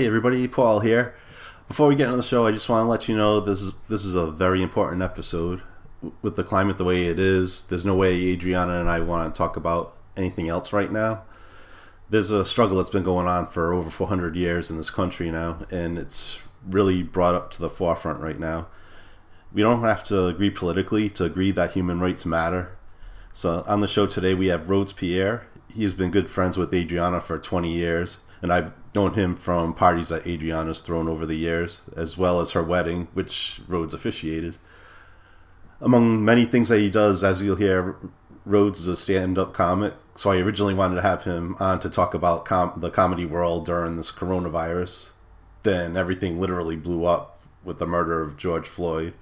Hey everybody, Paul here. Before we get into the show, I just want to let you know this is this is a very important episode. With the climate the way it is, there's no way Adriana and I want to talk about anything else right now. There's a struggle that's been going on for over 400 years in this country now, and it's really brought up to the forefront right now. We don't have to agree politically to agree that human rights matter. So on the show today, we have Rhodes Pierre. He's been good friends with Adriana for 20 years, and I've known him from parties that Adriana's thrown over the years, as well as her wedding, which Rhodes officiated. Among many things that he does, as you'll hear, Rhodes is a stand-up comic, so I originally wanted to have him on to talk about com- the comedy world during this coronavirus. Then everything literally blew up with the murder of George Floyd.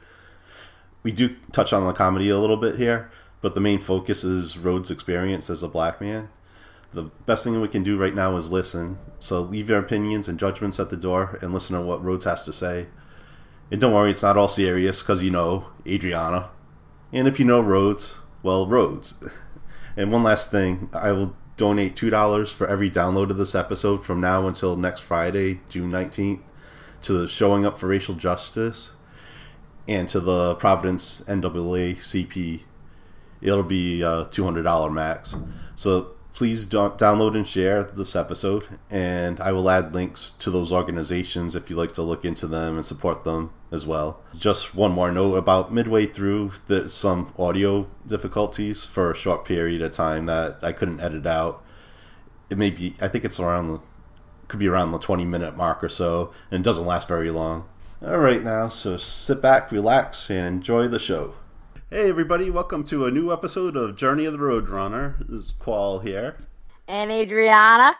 We do touch on the comedy a little bit here, but the main focus is Rhodes' experience as a black man. The best thing we can do right now is listen. So leave your opinions and judgments at the door and listen to what Rhodes has to say. And don't worry, it's not all serious because you know Adriana. And if you know Rhodes, well, Rhodes. And one last thing, I will donate $2 for every download of this episode from now until next Friday, June 19th, to the Showing Up for Racial Justice and to the Providence NAACP. It'll be uh, a $200 max. So please do- download and share this episode, and I will add links to those organizations if you'd like to look into them and support them as well. Just one more note about midway through, there's some audio difficulties for a short period of time that I couldn't edit out. It may be, I think it's around the, could be around the 20 minute mark or so, and it doesn't last very long. All right, now, so sit back, relax, and enjoy the show. Hey everybody, welcome to a new episode of Journey of the Roadrunner. This is Paul here. and Adriana.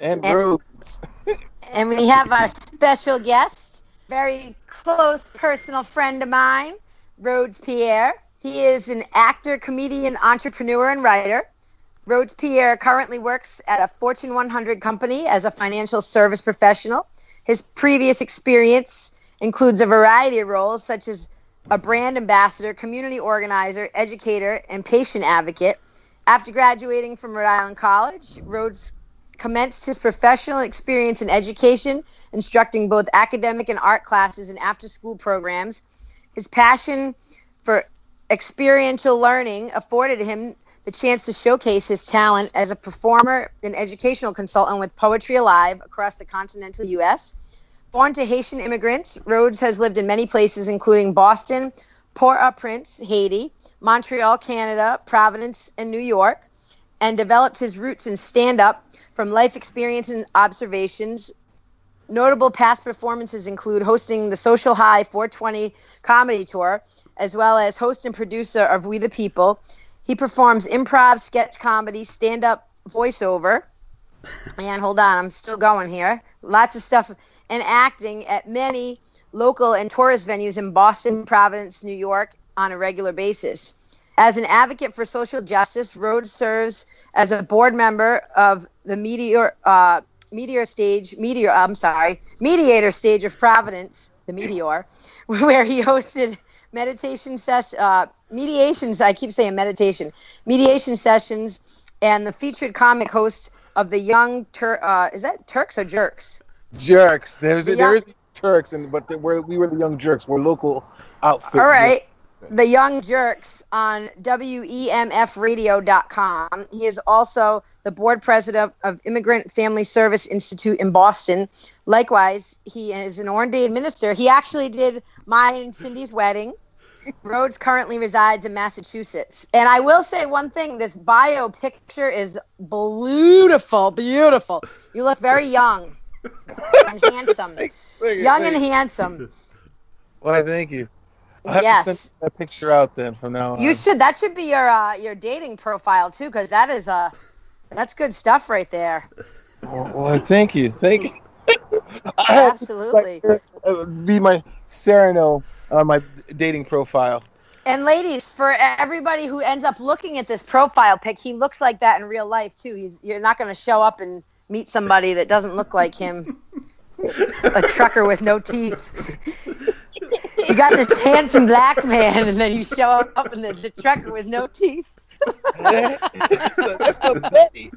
And And- And we have our special guest, very close personal friend of mine, Rhodes Pierre. He is an actor, comedian, entrepreneur, and writer. Rhodes Pierre currently works at a Fortune 100 company as a financial service professional. His previous experience includes a variety of roles such as a brand ambassador, community organizer, educator, and patient advocate. After graduating from Rhode Island College, Rhodes commenced his professional experience in education, instructing both academic and art classes and after school programs. His passion for experiential learning afforded him the chance to showcase his talent as a performer and educational consultant with Poetry Alive across the continental U.S. Born to Haitian immigrants, Rhodes has lived in many places, including Boston, Port au Prince, Haiti, Montreal, Canada, Providence, and New York, and developed his roots in stand up from life experience and observations. Notable past performances include hosting the Social High 420 comedy tour, as well as host and producer of We the People. He performs improv, sketch comedy, stand up, voiceover. And hold on, I'm still going here. Lots of stuff and acting at many local and tourist venues in Boston, Providence, New York on a regular basis. As an advocate for social justice, Rhodes serves as a board member of the Meteor uh, Meteor Stage Meteor. I'm sorry, Mediator Stage of Providence, the Meteor, where he hosted meditation ses- uh, mediations. I keep saying meditation, mediation sessions, and the featured comic host of the Young Tur- uh, Is that Turks or Jerks? Jerks. There's The there young- is Turks, and but we're, we were the young jerks. We're local outfit. All right. The Young Jerks on WEMFradio.com. He is also the board president of Immigrant Family Service Institute in Boston. Likewise, he is an ordained minister. He actually did mine and Cindy's wedding. Rhodes currently resides in Massachusetts. And I will say one thing this bio picture is beautiful, beautiful. You look very young and handsome. Thank you, Young thank and you. handsome. Why, thank you. I have to Yes. that picture out then from now on. You should. That should be your uh, your dating profile too, because that is uh, that's good stuff right there. Well, well, thank you. Thank you. I have to, Absolutely. uh, be my Sereno on my dating profile. And ladies, for everybody who ends up looking at this profile pic, he looks like that in real life too. He's you're not going to show up and meet somebody that doesn't look like him. A trucker with no teeth. You got this handsome black man, and then you show up and there's a trucker with no teeth. That's the Betty.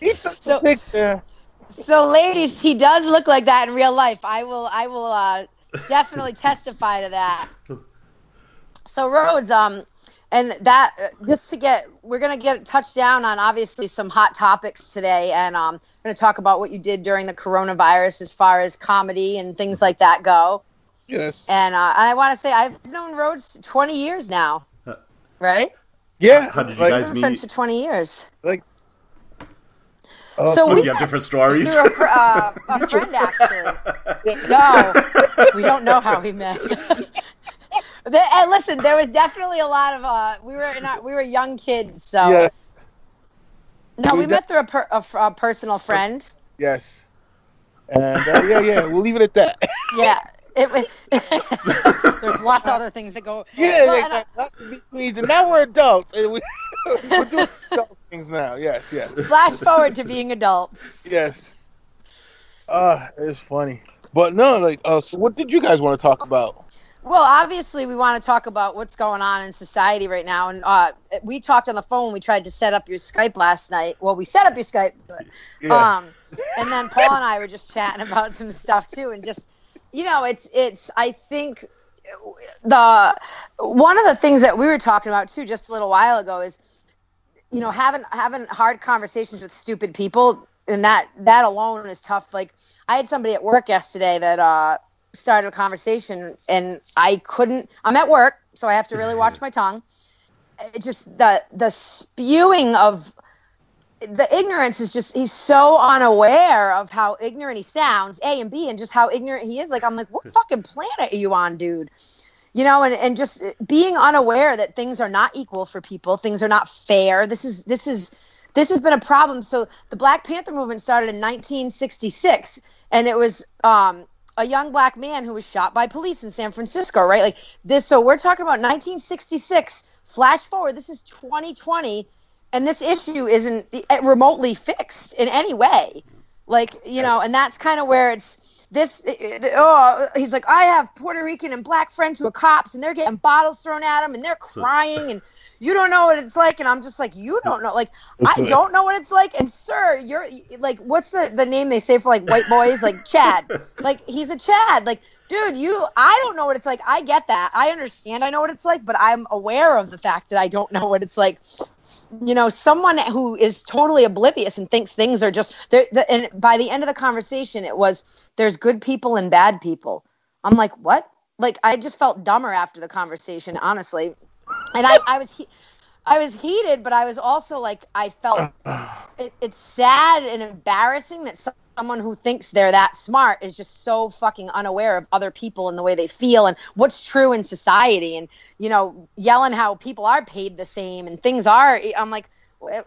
he took So- picture. So, ladies, he does look like that in real life. I will, I will uh, definitely testify to that. So, Rhodes, um, and that uh, just to get, we're gonna get touched down on obviously some hot topics today, and um, we're gonna talk about what you did during the coronavirus as far as comedy and things like that go. Yes. And uh, I want to say I've known Rhodes 20 years now, right? Yeah. How did you like, guys We've been meet? friends for 20 years. Like. Oh, So we do you have different stories? through a, uh, a friend actually. No, we don't know how we met. There, and listen, there was definitely a lot of uh, we were in our, we were young kids, so yeah. no, we We de- met through a, per, a, a personal friend. Yes. And uh, yeah, yeah, we'll leave it at that. Yeah, it was. There's lots of other things that go. yeah, Well, and I- not to be queens, and now we're adults. And we, we're doing adult things now. Yes, yes, Flash forward to being adults. yes. Uh, it's funny, but no, like, uh, so what did you guys want to talk about? Well, obviously, we want to talk about what's going on in society right now, and uh, we talked on the phone. We tried to set up your Skype last night. Well, we set up your Skype, but Yes. Um, and then Paul and I were just chatting about some stuff too, and just you know, it's it's. I think the one of the things that we were talking about too, just a little while ago, is you know having having hard conversations with stupid people, and that that alone is tough. Like I had somebody at work yesterday that uh, started a conversation, and I couldn't. I'm at work, so I have to really watch my tongue. It just the the spewing of the ignorance is just he's so unaware of how ignorant he sounds a and b and just how ignorant he is like i'm like what fucking planet are you on dude you know and, and just being unaware that things are not equal for people things are not fair this is this is this has been a problem so the black panther movement started in 1966 and it was um a young black man who was shot by police in san francisco right? Like this so we're talking about 1966 flash forward this is 2020 and this issue isn't eh, remotely fixed in any way. Like you know and that's kind of where it's this eh, eh, oh he's like i have puerto rican and black friends who are cops and they're getting bottles thrown at them and they're crying and you don't know what it's like and i'm just like you don't know like i don't know what it's like and sir you're like what's the the name they say for like white boys like chad like he's a chad like dude, you, I don't know what it's like. I get that. I understand. I know what it's like, but I'm aware of the fact that I don't know what it's like. You know, someone who is totally oblivious and thinks things are just there. The, and by the end of the conversation, it was there's good people and bad people. I'm like, what? Like, I just felt dumber after the conversation, honestly. And I, I was, he- I was heated, but I was also like, I felt it, it's sad and embarrassing that some, someone who thinks they're that smart is just so fucking unaware of other people and the way they feel and what's true in society and you know yelling how people are paid the same and things are eh, i'm like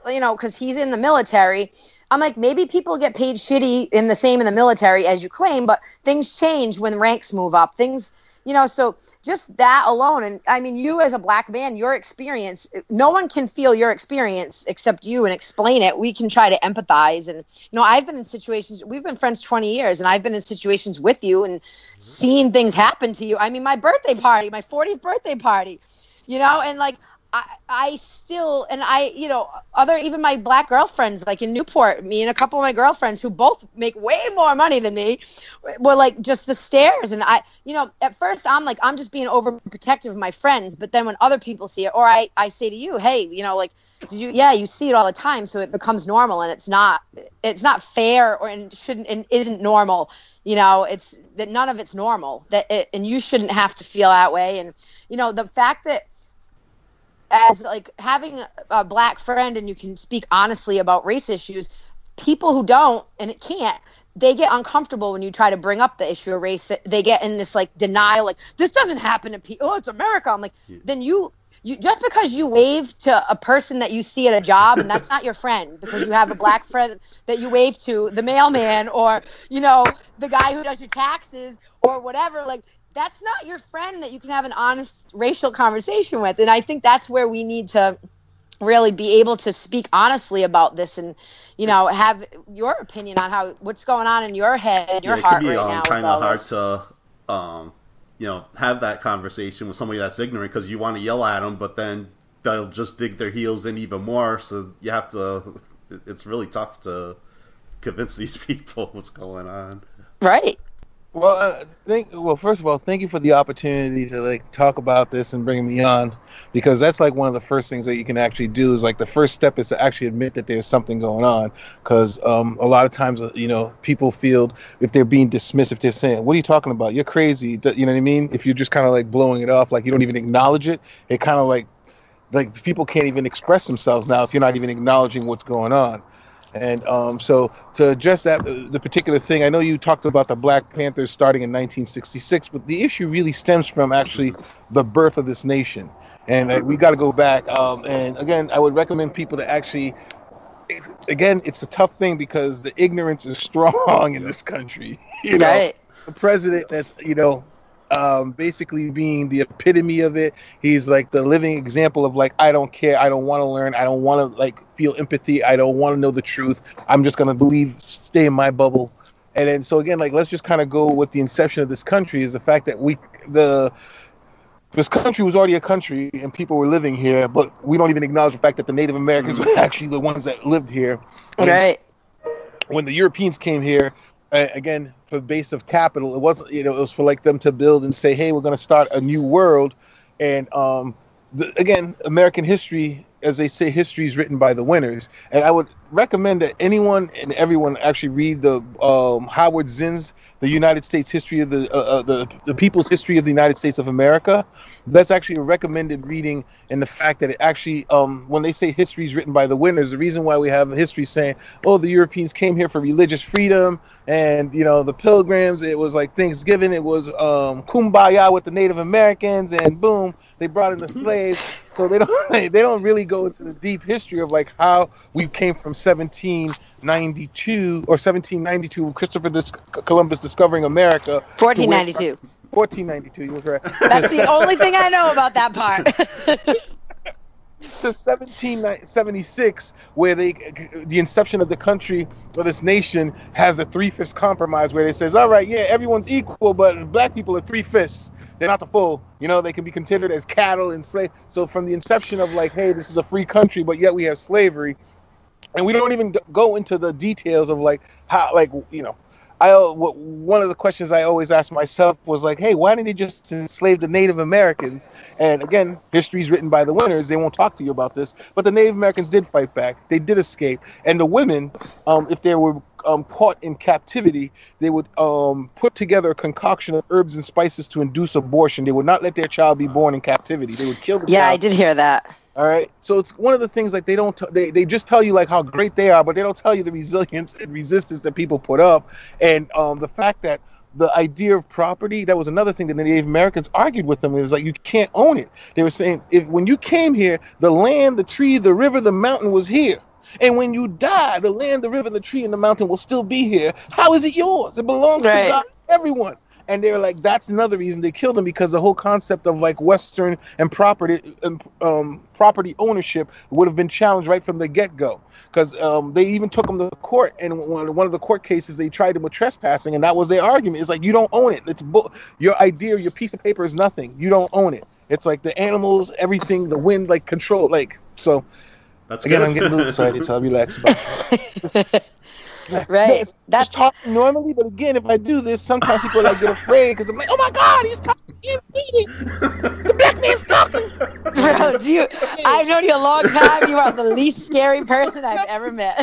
you know because he's in the military. I'm like maybe people get paid shitty in the same in the military as you claim but things change when ranks move up. Things you know so just that alone and i mean you as a black man your experience no one can feel your experience except you and explain it. We can try to empathize. And you know i've been in situations we've been friends 20 years and i've been in situations with you and mm-hmm. seen things happen to you. I mean my birthday party my 40th birthday party you know and like I, I still and I you know other even my black girlfriends like in Newport me and a couple of my girlfriends who both make way more money than me were like just the stares. And I you know at first I'm like I'm just being overprotective of my friends. But then when other people see it or I I say to you hey you know like did you yeah you see it all the time. So it becomes normal and it's not it's not fair or and shouldn't and isn't normal. You know it's that none of it's normal. That it, and you shouldn't have to feel that way. And you know the fact that as like having a, black friend and you can speak honestly about race issues people who don't and it can't they get uncomfortable when you try to bring up the issue of race they get in this like denial like this doesn't happen to people oh it's america i'm like yeah. then you you just because you wave to a person that you see at a job and that's not your friend because you have a black friend that you wave to the mailman or you know the guy who does your taxes or whatever like that's not your friend that you can have an honest racial conversation with and i think that's where we need to really be able to speak honestly about this and you know have your opinion on how what's going on in your head and your yeah, heart it can be right um, now kind of hard to um, you know have that conversation with somebody that's ignorant because you want to yell at them but then they'll just dig their heels in even more so you have to it's really tough to convince these people what's going on. Right. Well, uh, thank. Well, first of all, thank you for the opportunity to like talk about this and bring me on, because that's like one of the first things that you can actually do. Is like the first step is to actually admit that there's something going on, because um, a lot of times, uh, you know, people feel if they're being dismissed, if they're saying, "What are you talking about? You're crazy," you know what I mean? If you're just kind of like blowing it off, like you don't even acknowledge it, it kind of like like people can't even express themselves now if you're not even acknowledging what's going on. And um, so to address that, uh, the particular thing, I know you talked about the Black Panthers starting in 1966, but the issue really stems from actually the birth of this nation. And uh, we got to go back. Um, and again, I would recommend people to actually, again, it's a tough thing because the ignorance is strong in this country. You know, Right. the president that's, you know, um, basically being the epitome of it. He's like the living example of like, I don't care. I don't want to learn. I don't want to like feel empathy. I don't want to know the truth. I'm just going to believe, stay in my bubble. And then, so again, like, let's just kind of go with the inception of this country is the fact that we, the, this country was already a country and people were living here, but we don't even acknowledge the fact that the Native Americans were actually the ones that lived here. Right. when the Europeans came here, uh, again for base of capital, it wasn't you know it was for like them to build and say, hey, we're going to start a new world, and um, the, again, American history, as they say, history is written by the winners, and I would recommend that anyone and everyone actually read the um, Howard Zinn's the United States history of the uh, uh, the the people's history of the United States of America. That's actually a recommended reading, and the fact that it actually, um, when they say history is written by the winners, the reason why we have history saying, oh, the Europeans came here for religious freedom, and you know the Pilgrims, it was like Thanksgiving, it was um, kumbaya with the Native Americans, and boom, they brought in the slaves. So they don't they don't really go into the deep history of like how we came from 1792 or 1792 Christopher Dis- Columbus discovering America. 1492. 1492, you were correct. That's the only thing I know about that part. to 1776, where they the inception of the country or this nation has a three fifths compromise, where it says, all right, yeah, everyone's equal, but black people are three fifths. They're not the full. You know, they can be considered as cattle and slave. So from the inception of like, hey, this is a free country, but yet we have slavery, and we don't even go into the details of like how, like you know. I what, one of the questions I always ask myself was like, "Hey, why didn't they just enslave the Native Americans?" And again, history's written by the winners. They won't talk to you about this, but the Native Americans did fight back. They did escape, and the women, um, if they were um, caught in captivity, they would um, put together a concoction of herbs and spices to induce abortion. They would not let their child be born in captivity. They would kill the yeah, I did hear that. All right. So it's one of the things like they don't t- they they just tell you like how great they are, but they don't tell you the resilience and resistance that people put up, and um, the fact that the idea of property that was another thing that the Native Americans argued with them. It was like you can't own it. They were saying if when you came here, the land, the tree, the river, the mountain was here. And when you die, the land, the river, the tree, and the mountain will still be here. How is it yours? It belongs Right. to God, everyone. And they were like, that's another reason they killed him because the whole concept of like Western and property and um, property ownership would have been challenged right from the get go. Because um, they even took him to court, and one one of the court cases they tried him with trespassing, and that was their argument. It's like you don't own it. It's bu- your idea, your piece of paper is nothing. You don't own it. It's like the animals, everything, the wind, like control, like so. That's Again, good. I'm getting a little excited, so I'll relax about it. Right. That's talking normally, but again, if I do this, sometimes people like get afraid because I'm like, oh my god, he's talking. The black man's talking. bro. Do you? I've known you a long time. You are the least scary person I've ever met.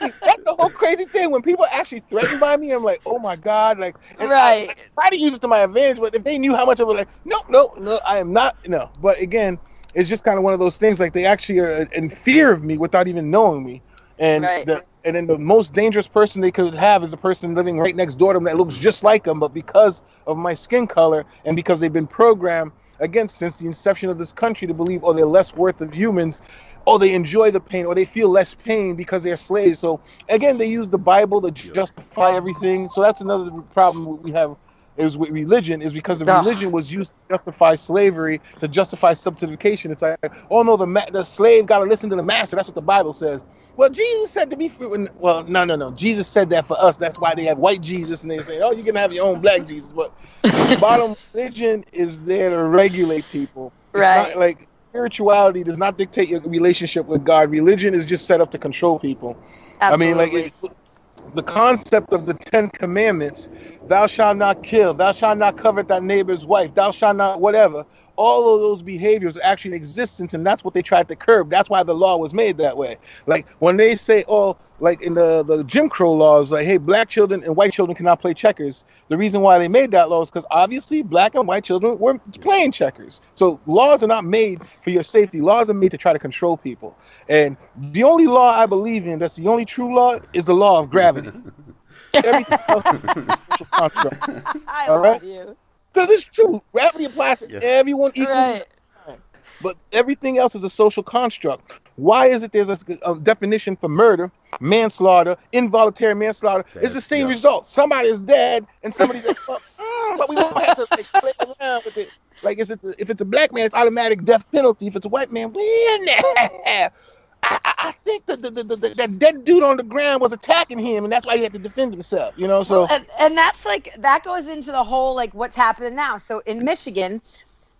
That's the whole crazy thing. When people actually threaten by me, I'm like, oh my god, like, Right. I, try to use it to my advantage, but if they knew how much of it, like, no, no, no, I am not, no. But again, it's just kind of one of those things. Like they actually are in fear of me without even knowing me, and Right. the, and then the most dangerous person they could have is a person living right next door to them that looks just like them, but because of my skin color and because they've been programmed again since the inception of this country to believe, oh, they're less worth of humans. Oh, they enjoy the pain, or they feel less pain because they're slaves. So again, they use the Bible to justify everything. So that's another problem we have is with religion is because the Ugh. religion was used to justify slavery, to justify substitution. It's like, oh no, the ma- the slave got to listen to the master. That's what the Bible says. Well, Jesus said to be free. Well, no, no, no. Jesus said that for us. That's why they have white Jesus, and they say, oh, you can have your own black Jesus. But the bottom religion is there to regulate people. It's Right. like spirituality does not dictate your relationship with God. Religion is just set up to control people. Absolutely. I mean, like, it, the concept of the Ten Commandments, thou shalt not kill, thou shalt not covet thy neighbor's wife, thou shalt not whatever, all of those behaviors are actually in existence, and that's what they tried to curb. That's why the law was made that way. Like when they say, oh, like in the, the Jim Crow laws, like, hey, black children and white children cannot play checkers. The reason why they made that law is because obviously black and white children were playing checkers. So laws are not made for your safety. Laws are made to try to control people. And the only law I believe in, that's the only true law, is the law of gravity. Everything else is a social construct. I All love right. you. Because it's true. Gravity applies to Yeah. everyone equally. Right. But everything else is a social construct. Why is it there's a, a definition for murder, manslaughter, involuntary manslaughter? It's the same Yeah. result. Somebody is dead and somebody's like, but we don't have to like, play around with it. Like, is it the, if it's a black man, it's automatic death penalty. If it's a white man, well, nah. I, I- think that the, the, the, that dead dude on the ground was attacking him, and that's why he had to defend himself. You know, so and, and that's like that goes into the whole like what's happening now. So in Michigan,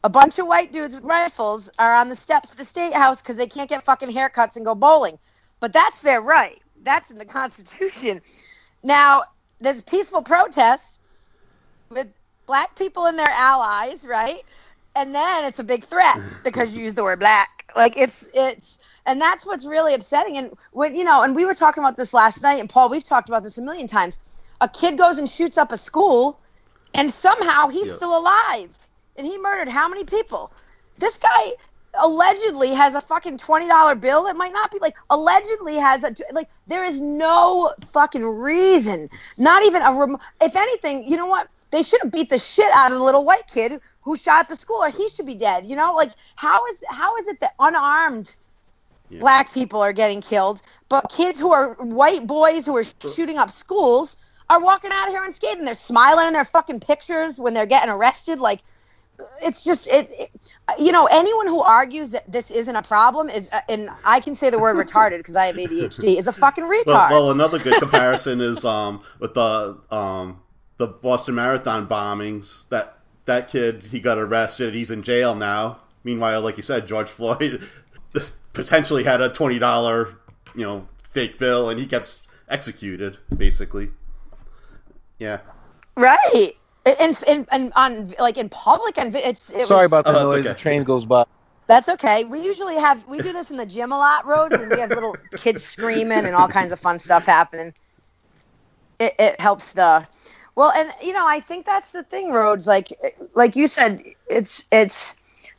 a bunch of white dudes with rifles are on the steps of the state house because they can't get fucking haircuts and go bowling. But that's their right. That's in the Constitution. Now there's peaceful protests with black people and their allies, right? And then it's a big threat because you use the word black. Like it's it's and that's what's really upsetting. And when you know, and we were talking about this last night, and Paul, we've talked about this a million times. A kid goes and shoots up a school, and somehow he's Yeah. still alive, and he murdered how many people? This guy allegedly has a fucking twenty dollar bill. It might not be like allegedly has a like. There is no fucking reason. Not even a. Rem- if anything, you know what? They should have beat the shit out of the little white kid who shot the school, or he should be dead. You know, like how is how is it that unarmed Yeah. black people are getting killed, but kids who are white boys who are shooting up schools are walking out of here unscathed and they're smiling in their fucking pictures when they're getting arrested. Like, it's just it, it you know anyone who argues that this isn't a problem is uh, and I can say the word retarded because I have ADHD is a fucking retard. Well, well, another good comparison is um, with the um, the Boston Marathon bombings. That that kid he got arrested. He's in jail now. Meanwhile, like you said, George Floyd potentially had a twenty dollar you know fake bill, and he gets executed basically. Yeah. right. And, and, and on like in public and it's it sorry was, about the Oh, noise. okay. The train goes by. That's okay. We usually have we do this in the gym a lot, Rhodes, and we have little kids screaming and all kinds of fun stuff happening. It, it helps the well, and you know I think that's the thing, Rhodes. Like like you said, it's it's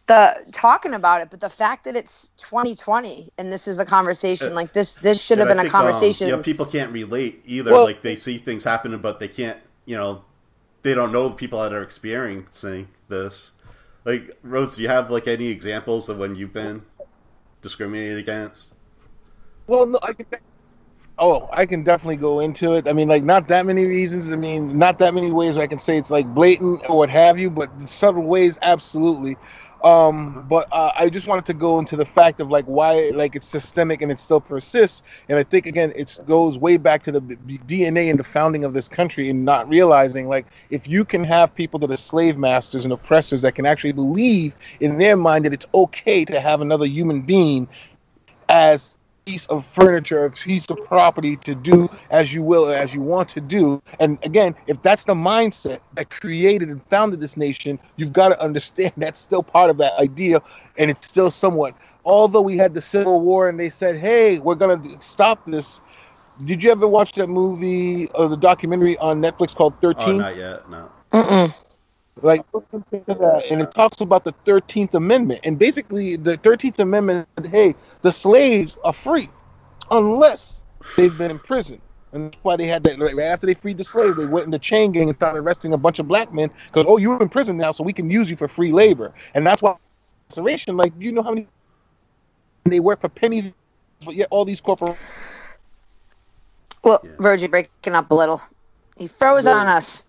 the talking about it, but the fact that it's 2020 and this is a conversation like this this should have been I a think, um, conversation. yeah, people can't relate either. Well- like they see things happening, but they can't. You know, they don't know the people that are experiencing this. Like Rhodes, do you have like any examples of when you've been discriminated against? Well, no, I can. Oh, I can definitely go into it. I mean, like not that many reasons. I mean, not that many ways where I can say it's like blatant or what have you, but subtle ways, absolutely. Um, but uh, I just wanted to go into the fact of like why like it's systemic and it still persists. And I think again, it goes way back to the DNA and the founding of this country, and not realizing like if you can have people that are slave masters and oppressors that can actually believe in their mind that it's okay to have another human being as piece of furniture, a piece of property to do as you will or as you want to do. And again, if that's the mindset that created and founded this nation, you've got to understand that's still part of that idea, and it's still somewhat. Although we had the Civil War and they said, "Hey, we're gonna stop this." Did you ever watch that movie or the documentary on Netflix called Oh, Thirteen? not yet. No. Mm-mm. Like look into that, and it talks about the 13th amendment and basically the 13th amendment hey the slaves are free unless they've been in prison and that's why they had that right after they freed the slave they went into chain gang and started arresting a bunch of black men because oh you're in prison now so we can use you for free labor and that's why incarceration like you know how many they work for pennies but yet all these corporate Well, Yeah. Virgin breaking up a little. He froze Yeah. on us.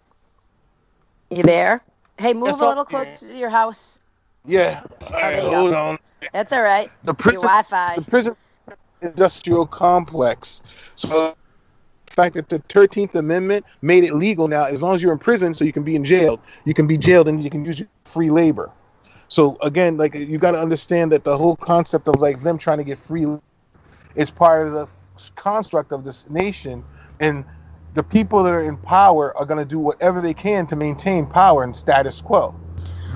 You there? Hey, move Yes, a I'm little here. closer to your house. yeah all right there you go. hold on That's all right. the Your prison Wi-Fi. the prison industrial complex. So the fact that the 13th Amendment made it legal now, as long as you're in prison, so you can be in jail, you can be jailed and you can use free labor. So again, like you got to understand that the whole concept of like them trying to get free is part of the construct of this nation, and the people that are in power are going to do whatever they can to maintain power and status quo.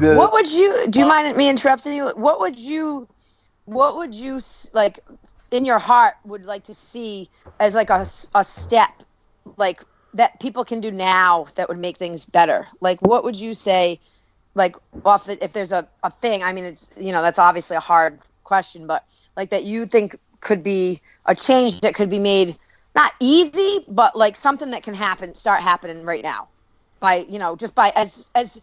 The, what would you? Do you uh, mind me interrupting you? What would you? What would you like? In your heart, would like to see as like a, a step, like that people can do now that would make things better. Like, what would you say? Like, off the, if there's a, a thing. I mean, it's you know that's obviously a hard question, but like that you think could be a change that could be made not easy, but like something that can happen, start happening right now. By you know just by as as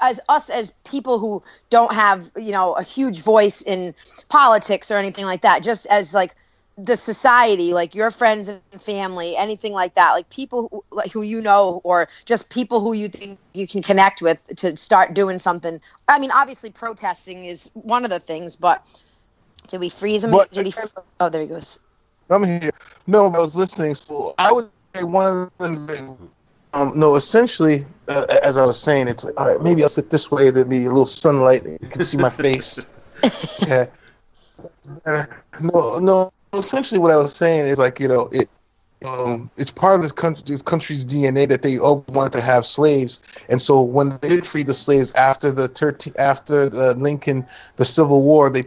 as us as people who don't have you know a huge voice in politics or anything like that just as like the society like your friends and family anything like that like people who, like who you know or just people who you think you can connect with to start doing something. I mean obviously protesting is one of the things but did we freeze him but, did he oh there he goes i'm here no i was listening so i would say one of the things that um, no, essentially, uh, as I was saying, it's like, all right, maybe I'll sit this way. There'll be a little sunlight. You can see my face. yeah. Uh, no, no. Essentially, what I was saying is like, you know, it, um, it's part of this, country, this country's DNA that they all wanted to have slaves, and so when they did free the slaves after the 13, after the Lincoln, the Civil War, they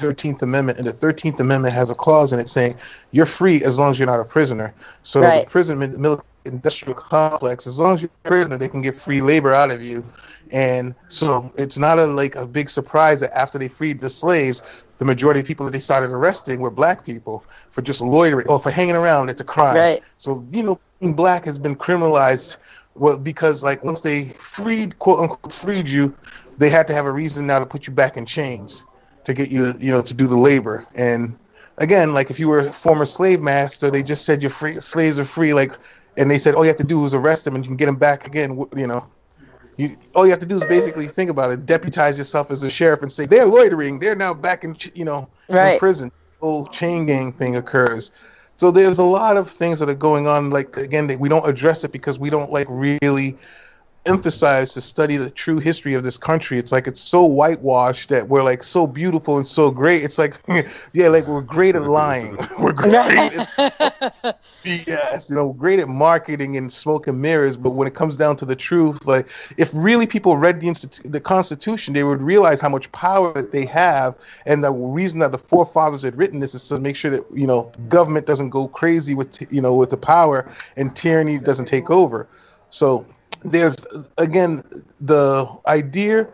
13th Amendment, and the 13th Amendment has a clause in it saying you're free as long as you're not a prisoner. So right. the prison military industrial complex. As long as you're a prisoner, they can get free labor out of you. And so it's not a like a big surprise that after they freed the slaves, the majority of people that they started arresting were black people for just loitering or for hanging around. It's a crime. Right. So you know, being black has been criminalized. Well, because like once they freed quote unquote freed you, they had to have a reason now to put you back in chains to get you you know to do the labor and again, like if you were a former slave master, they just said your free slaves are free. Like and they said all you have to do is arrest them and you can get them back again. You know, you all you have to do is basically think about it, deputize yourself as a sheriff and say they're loitering, they're now back in you know right. in prison. Whole chain gang thing occurs. So there's a lot of things that are going on. Like again, we don't address it because we don't like really emphasize to study the true history of this country. It's like it's so whitewashed that we're like so beautiful and so great. It's like yeah, like we're great at lying. we're great at BS, you know, great at marketing and smoke and mirrors, but when it comes down to the truth, like if really people read the institu- the Constitution, they would realize how much power that they have, and the reason that the forefathers had written this is to make sure that you know government doesn't go crazy with you know with the power and tyranny doesn't take over. So there's again the idea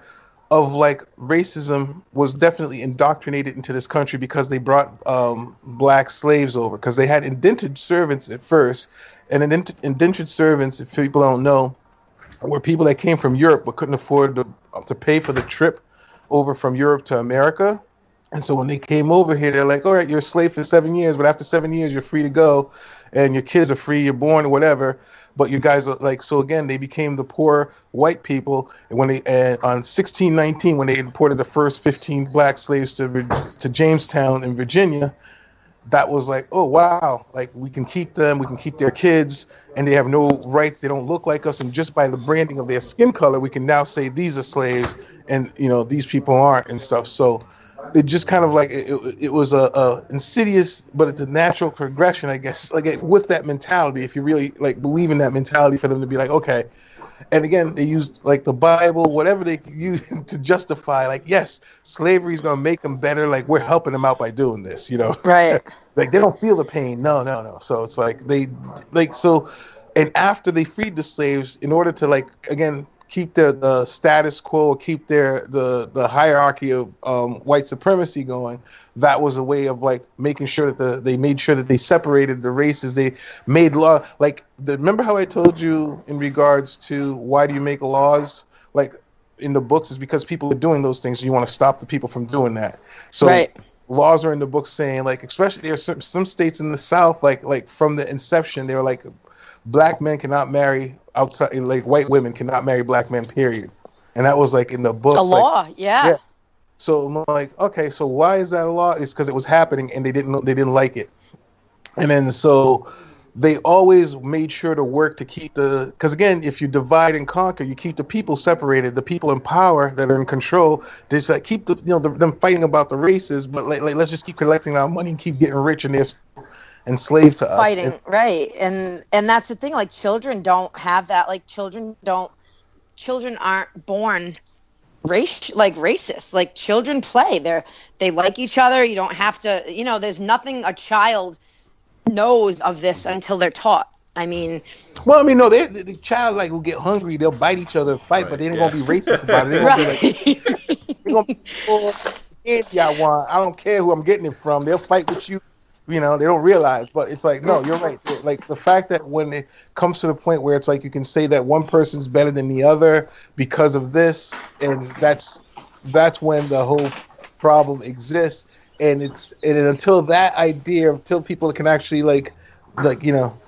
of like racism was definitely indoctrinated into this country because they brought um, black slaves over because they had indentured servants at first and an indentured servants if people don't know were people that came from europe but couldn't afford to, to pay for the trip over from europe to america. And so when they came over here they're like all right you're a slave for seven years but after seven years you're free to go and your kids are free you're born or whatever but you guys are like so again they became the poor white people when they on 1619 when they imported the first 15 black slaves to to Jamestown in Virginia that was like oh wow like we can keep them we can keep their kids and they have no rights they don't look like us and just by the branding of their skin color we can now say these are slaves and you know these people aren't and stuff. So it just kind of like it, it was a, a, insidious but it's a natural progression i guess like it, with that mentality if you really like believe in that mentality for them to be like okay. And again they used like the bible whatever they use to justify like yes slavery is going to make them better like we're helping them out by doing this you know? Right. Like they don't feel the pain. No no no. So it's like they like so and after they freed the slaves in order to like again keep the, the status quo, keep their the the hierarchy of um, white supremacy going. That was a way of like making sure that the, they made sure that they separated the races. They made law like the, remember how I told you in regards to why do you make laws like in the books is because people are doing those things. So you want to stop the people from doing that. So. Right. Laws are in the books saying like, especially there's some, some states in the South, like like from the inception, they were like, black men cannot marry outside like white women cannot marry black men period and that was like in the book a law yeah. yeah. so i'm like okay so why is that a law it's because it was happening and they didn't they didn't like it and then so they always made sure to work to keep the because again if you divide and conquer you keep the people separated the people in power that are in control they just like keep the you know the, them fighting about the races but like, like let's just keep collecting our money and keep getting rich and they're enslaved to us. fighting And- right and and that's the thing like children don't have that like children don't children aren't born race like racist like children play they're they like each other you don't have to you know there's nothing a child knows of this until they're taught i mean well, I mean, no, they, the, the child like will get hungry, they'll bite each other, and fight, but they ain't yeah. gonna be racist about it. They're gonna be like, right They're gonna be oh, candy I want. I don't care who I'm getting it from. They'll fight with you. You know, they don't realize, but it's like, no, you're right. Like the fact that when it comes to the point where it's like you can say that one person's better than the other because of this, and that's that's when the whole problem exists. And it's and until that idea, until people can actually like, like you know,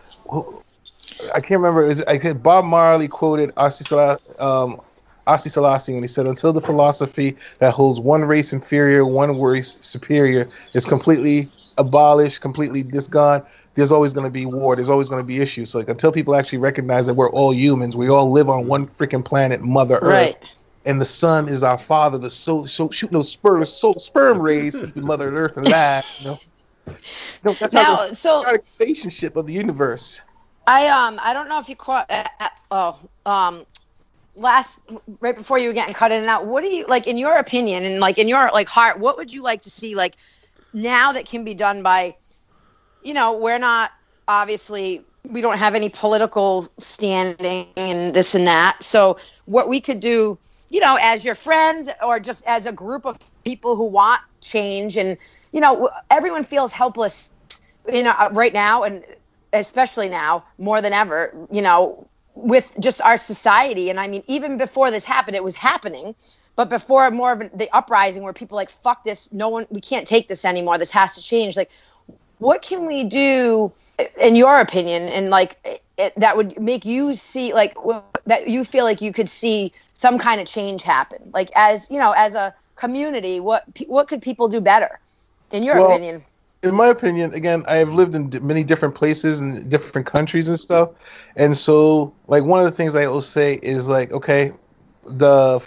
I can't remember. Is I think Bob Marley quoted Asi um, Asi Selassie when he said, "Until the philosophy that holds one race inferior, one race superior is completely abolished, completely disgone, there's always going to be war. There's always going to be issues. So, like until people actually recognize that we're all humans, we all live on one freaking planet, Mother Earth, right and the sun is our father. The soul, so shooting those sperm, so, sperm rays, keeping Mother Earth alive. You know, no, that's now how the so relationship of the universe. I um I don't know if you caught uh, uh, oh um last right before you were getting cut in and out. What do you like in your opinion and like in your like heart? What would you like to see like now that can be done by you know we're not obviously we don't have any political standing and this and that. So what we could do, you know, as your friends or just as a group of people who want change and you know everyone feels helpless you know uh, right now and especially now more than ever you know with just our society and i mean even before this happened it was happening but before more of the uprising where people like fuck this no one we can't take this anymore this has to change like what can we do in your opinion and like it, that would make you see like that you feel like you could see some kind of change happen? Like as you know as a community what what could people do better in your Well, opinion? in my opinion, again, I have lived in many different places and different countries and stuff, and so like one of the things I will say is like, okay, the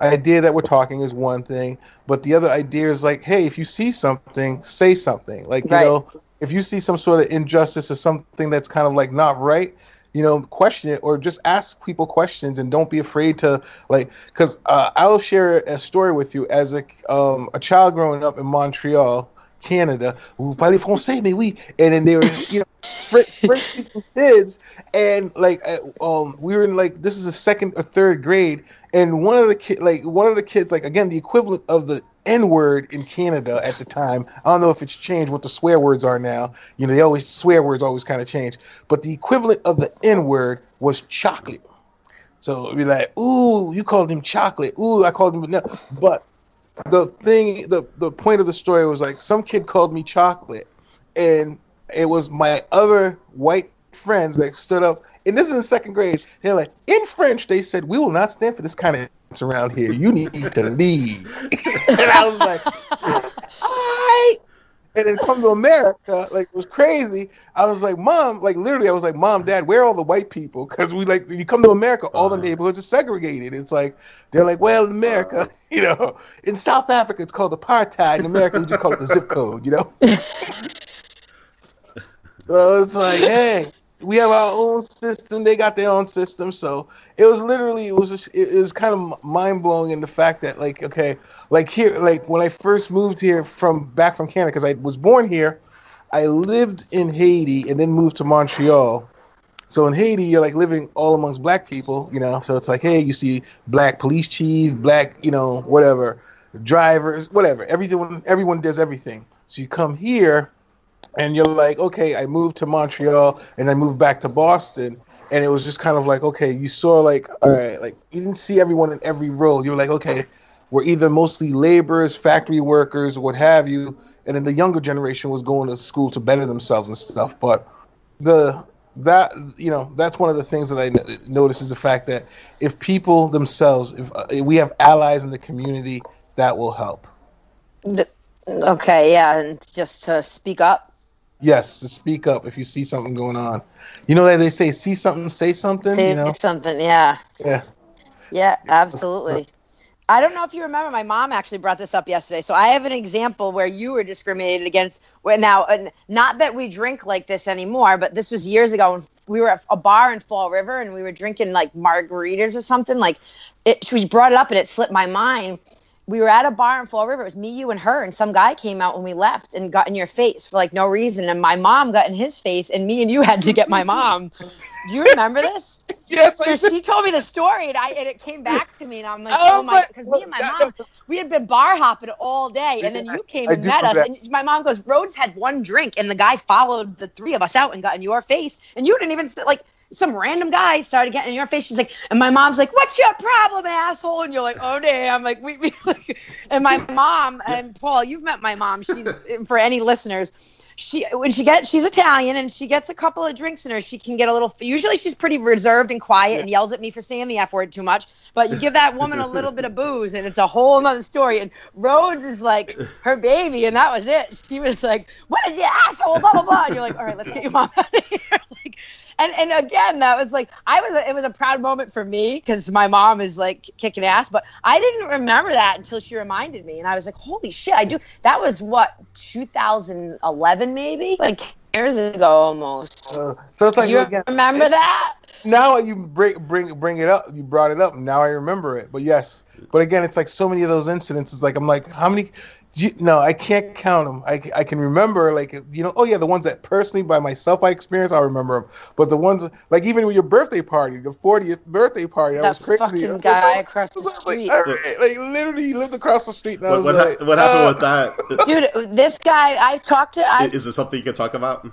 idea that we're talking is one thing, but the other idea is like, hey, if you see something, say something. Like you know, if you see some sort of injustice or something that's kind of like not right. You know, question it or just ask people questions and don't be afraid to like. Because uh, I'll share a story with you as a um, a child growing up in Montreal. Canada, vous parlez français, mais oui. And then they were, you know, French, speaking kids, and like, um, we were in like this is a second or third grade, and one of the kid, like one of the kids, like again, the equivalent of the N word in Canada at the time. I don't know if it's changed what the swear words are now. You know, they always swear words always kind of change, but the equivalent of the N word was chocolate. So it'd be like, ooh, you called him chocolate. Ooh, I called him no. But the thing, the the point of the story was like some kid called me chocolate, and it was my other white friends that stood up. And this is in second grade. They're like, in French, they said, "We will not stand for this kind of around here. You need to leave." and I was like. And then come to America, like it was crazy. I was like, Mom, like literally, I was like, Mom, Dad, where are all the white people? Because we like, when you come to America, all the Uh-huh. neighborhoods are segregated. It's like they're like, well, in America, you know, in South Africa, it's called apartheid. In America, we just call it the zip code, you know. so it's like, hey, we have our own system. They got their own system. So it was literally, it was just, it, was kind of mind blowing in the fact that, like, okay, like here, like when I first moved here from back from Canada, because I was born here, I lived in Haiti and then moved to Montreal. So in Haiti, you're like living all amongst black people, you know. So it's like, hey, you see black police chief, black, you know, whatever, drivers, whatever. Everyone, everyone does everything. So you come here, and you're like, okay, I moved to Montreal, and I moved back to Boston, and it was just kind of like, okay, you saw like, all right, like you didn't see everyone in every role. You were like, okay, we're either mostly laborers, factory workers, what have you, and then the younger generation was going to school to better themselves and stuff. But the that you know that's one of the things that I notice is the fact that if people themselves, if, uh, if we have allies in the community, that will help. Okay, yeah, and just to speak up. Yes, to speak up if you see something going on. You know that they say, "See something, say something." Say you know, something, yeah. yeah. Yeah, absolutely. I don't know if you remember. My mom actually brought this up yesterday. So I have an example where you were discriminated against. Where now, and not that we drink like this anymore, but this was years ago. When we were at a bar in Fall River, and we were drinking like margaritas or something. Like it, she brought it up, and it slipped my mind. We were at a bar in Fall River. It was me, you, and her, and some guy came out when we left and got in your face for like no reason. And my mom got in his face, and me and you had to get my mom. Do you remember this? Yes, so I she told me the story and I and it came back to me and I'm like, oh, Oh my because me and my mom we had been bar hopping all day and then you came I and do met us remember and my mom goes, Rhodes had one drink and the guy followed the three of us out and got in your face and you didn't even sit like some random guy started getting in your face. She's like, and my mom's like, "What's your problem, asshole?" And you're like, "Oh damn!" Like we, we like, and my mom and Paul, you've met my mom. She's for any listeners she when she gets she's Italian and she gets a couple of drinks in her, she can get a little. Usually she's pretty reserved and quiet and yells at me for saying the f word too much. But you give that woman a little bit of booze and it's a whole nother story. And Rhodes is like her baby, and that was it. She was like, "What is the asshole?" Blah blah blah. And you're like, "All right, let's get your mom out of here." like, and and again, that was like I was. A, it was a proud moment for me because my mom is like kicking ass. But I didn't remember that until she reminded me, and I was like, "Holy shit!" I do. That was what 2011, maybe like 10 years ago almost. Uh, so it's like you again, remember that? now you bring bring bring it up. You brought it up. Now I remember it. But yes, but again, it's like so many of those incidents. It's like I'm like, how many? Do you, no, I can't count them. I, I can remember like you know. Oh yeah, the ones that personally by myself I experienced, I remember them. But the ones like even with your birthday party, the 40th birthday party, that, That was crazy. fucking was guy like, across the street. Like, all right, like literally, he lived across the street, and I What, was what, like, hap- what happened uh, with that? Dude, this guy I talked to. I Is it something you can talk about?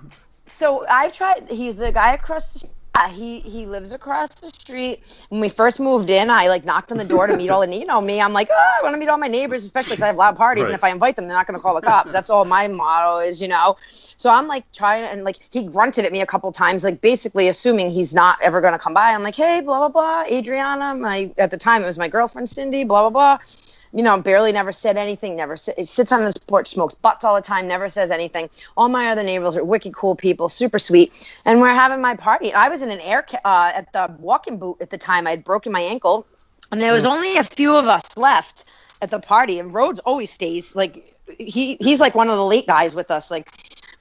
so I tried. He's the guy across the. Uh, he he lives across the street. When we first moved in, I like knocked on the door to meet all the you know me. I'm like, oh, I want to meet all my neighbors, especially because I have loud parties, and if I invite them, they're not going to call the cops. That's all my motto is, you know. So I'm like trying, and like he grunted at me a couple times, like basically assuming he's not ever going to come by. I'm like, hey, blah blah blah, Adriana. My at the time it was my girlfriend Cindy. Blah blah blah you know, barely never said anything, never sit, sits on his porch, smokes butts all the time, never says anything. All my other neighbors are wicked cool people, super sweet. And we're having my party. I was in an air ca- uh, at the walking boot at the time. I had broken my ankle, and there was only a few of us left at the party. And Rhodes always stays like he he's like one of the late guys with us. Like